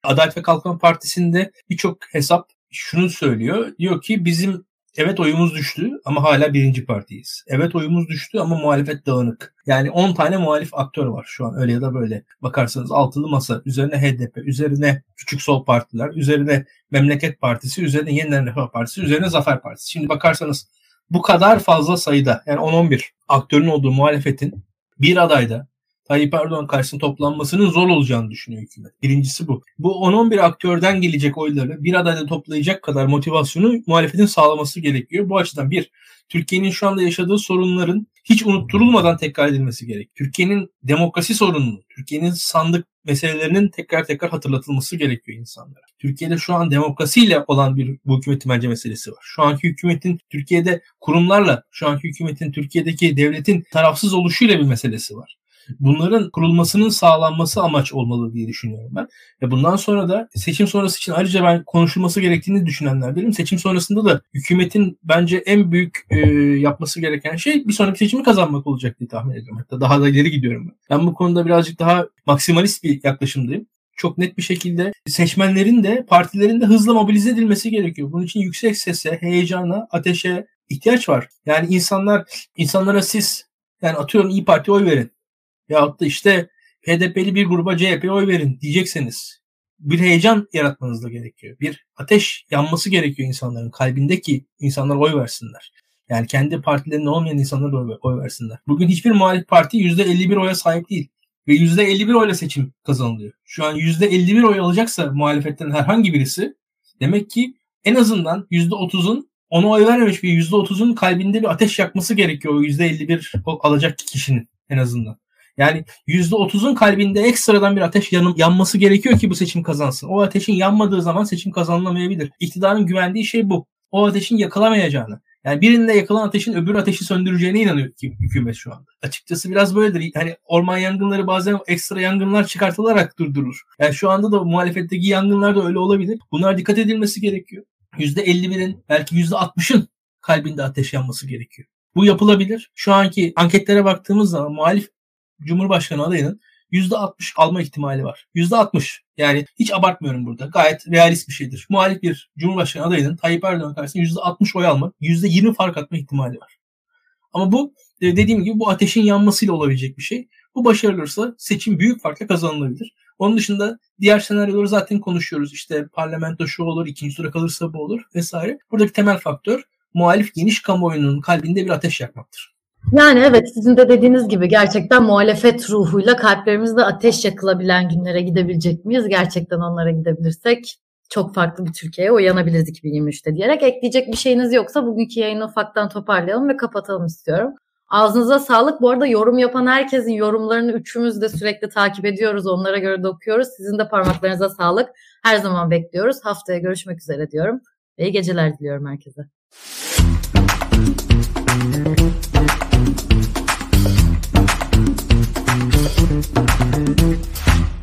Adalet ve Kalkınma Partisi'nde birçok hesap şunu söylüyor. Diyor ki bizim Evet oyumuz düştü ama hala birinci partiyiz. Evet oyumuz düştü ama muhalefet dağınık. Yani 10 tane muhalif aktör var şu an öyle ya da böyle. Bakarsanız altılı masa, üzerine HDP, üzerine küçük sol partiler, üzerine Memleket Partisi, üzerine Yeniden Refah Partisi, üzerine Zafer Partisi. Şimdi bakarsanız bu kadar fazla sayıda yani 10-11 aktörün olduğu muhalefetin bir adayda Tayyip Erdoğan karşısında toplanmasının zor olacağını düşünüyor hükümet. Birincisi bu. Bu 10-11 aktörden gelecek oyları bir adayda toplayacak kadar motivasyonu muhalefetin sağlaması gerekiyor. Bu açıdan bir, Türkiye'nin şu anda yaşadığı sorunların hiç unutturulmadan tekrar edilmesi gerek. Türkiye'nin demokrasi sorununu, Türkiye'nin sandık meselelerinin tekrar tekrar hatırlatılması gerekiyor insanlara. Türkiye'de şu an demokrasiyle olan bir bu hükümetin bence meselesi var. Şu anki hükümetin Türkiye'de kurumlarla, şu anki hükümetin Türkiye'deki devletin tarafsız oluşuyla bir meselesi var. Bunların kurulmasının sağlanması amaç olmalı diye düşünüyorum ben. Ve bundan sonra da seçim sonrası için ayrıca ben konuşulması gerektiğini düşünenlerdenim. Seçim sonrasında da hükümetin bence en büyük e, yapması gereken şey bir sonraki seçimi kazanmak olacak diye tahmin ediyorum. Hatta daha da ileri gidiyorum ben. Ben bu konuda birazcık daha maksimalist bir yaklaşımdayım çok net bir şekilde seçmenlerin de partilerin de hızla mobilize edilmesi gerekiyor. Bunun için yüksek sese, heyecana, ateşe ihtiyaç var. Yani insanlar insanlara siz yani atıyorum İyi Parti oy verin yahut da işte HDP'li bir gruba CHP oy verin diyecekseniz bir heyecan yaratmanız da gerekiyor. Bir ateş yanması gerekiyor insanların kalbindeki insanlar oy versinler. Yani kendi partilerinde olmayan insanlar oy, oy versinler. Bugün hiçbir muhalif parti %51 oya sahip değil. Ve %51 oyla seçim kazanılıyor. Şu an %51 oy alacaksa muhalefetten herhangi birisi demek ki en azından %30'un ona oy vermemiş bir %30'un kalbinde bir ateş yakması gerekiyor o %51 alacak kişinin en azından. Yani %30'un kalbinde ekstradan bir ateş yanım, yanması gerekiyor ki bu seçim kazansın. O ateşin yanmadığı zaman seçim kazanılamayabilir. İktidarın güvendiği şey bu. O ateşin yakalamayacağını. Yani birinde yakılan ateşin öbür ateşi söndüreceğine inanıyor ki hükümet şu anda. Açıkçası biraz böyledir. Hani orman yangınları bazen ekstra yangınlar çıkartılarak durdurur. Yani şu anda da muhalefetteki yangınlar da öyle olabilir. Bunlar dikkat edilmesi gerekiyor. %51'in belki %60'ın kalbinde ateş yanması gerekiyor. Bu yapılabilir. Şu anki anketlere baktığımız zaman muhalif Cumhurbaşkanı adayının %60 alma ihtimali var. %60. Yani hiç abartmıyorum burada. Gayet realist bir şeydir. Muhalif bir Cumhurbaşkanı adayının Tayyip Erdoğan karşısında %60 oy alma, %20 fark atma ihtimali var. Ama bu e, dediğim gibi bu ateşin yanmasıyla olabilecek bir şey. Bu başarılırsa seçim büyük farkla kazanılabilir. Onun dışında diğer senaryoları zaten konuşuyoruz. İşte parlamento şu olur, ikinci tura kalırsa bu olur vesaire. Buradaki temel faktör muhalif geniş kamuoyunun kalbinde bir ateş yakmaktır. Yani evet sizin de dediğiniz gibi gerçekten muhalefet ruhuyla kalplerimizde ateş yakılabilen günlere gidebilecek miyiz? Gerçekten onlara gidebilirsek çok farklı bir Türkiye'ye uyanabiliriz 2023'te diyerek ekleyecek bir şeyiniz yoksa bugünkü yayını ufaktan toparlayalım ve kapatalım istiyorum. Ağzınıza sağlık. Bu arada yorum yapan herkesin yorumlarını üçümüz de sürekli takip ediyoruz. Onlara göre de okuyoruz. Sizin de parmaklarınıza sağlık. Her zaman bekliyoruz. Haftaya görüşmek üzere diyorum. İyi geceler diliyorum herkese. Thank you.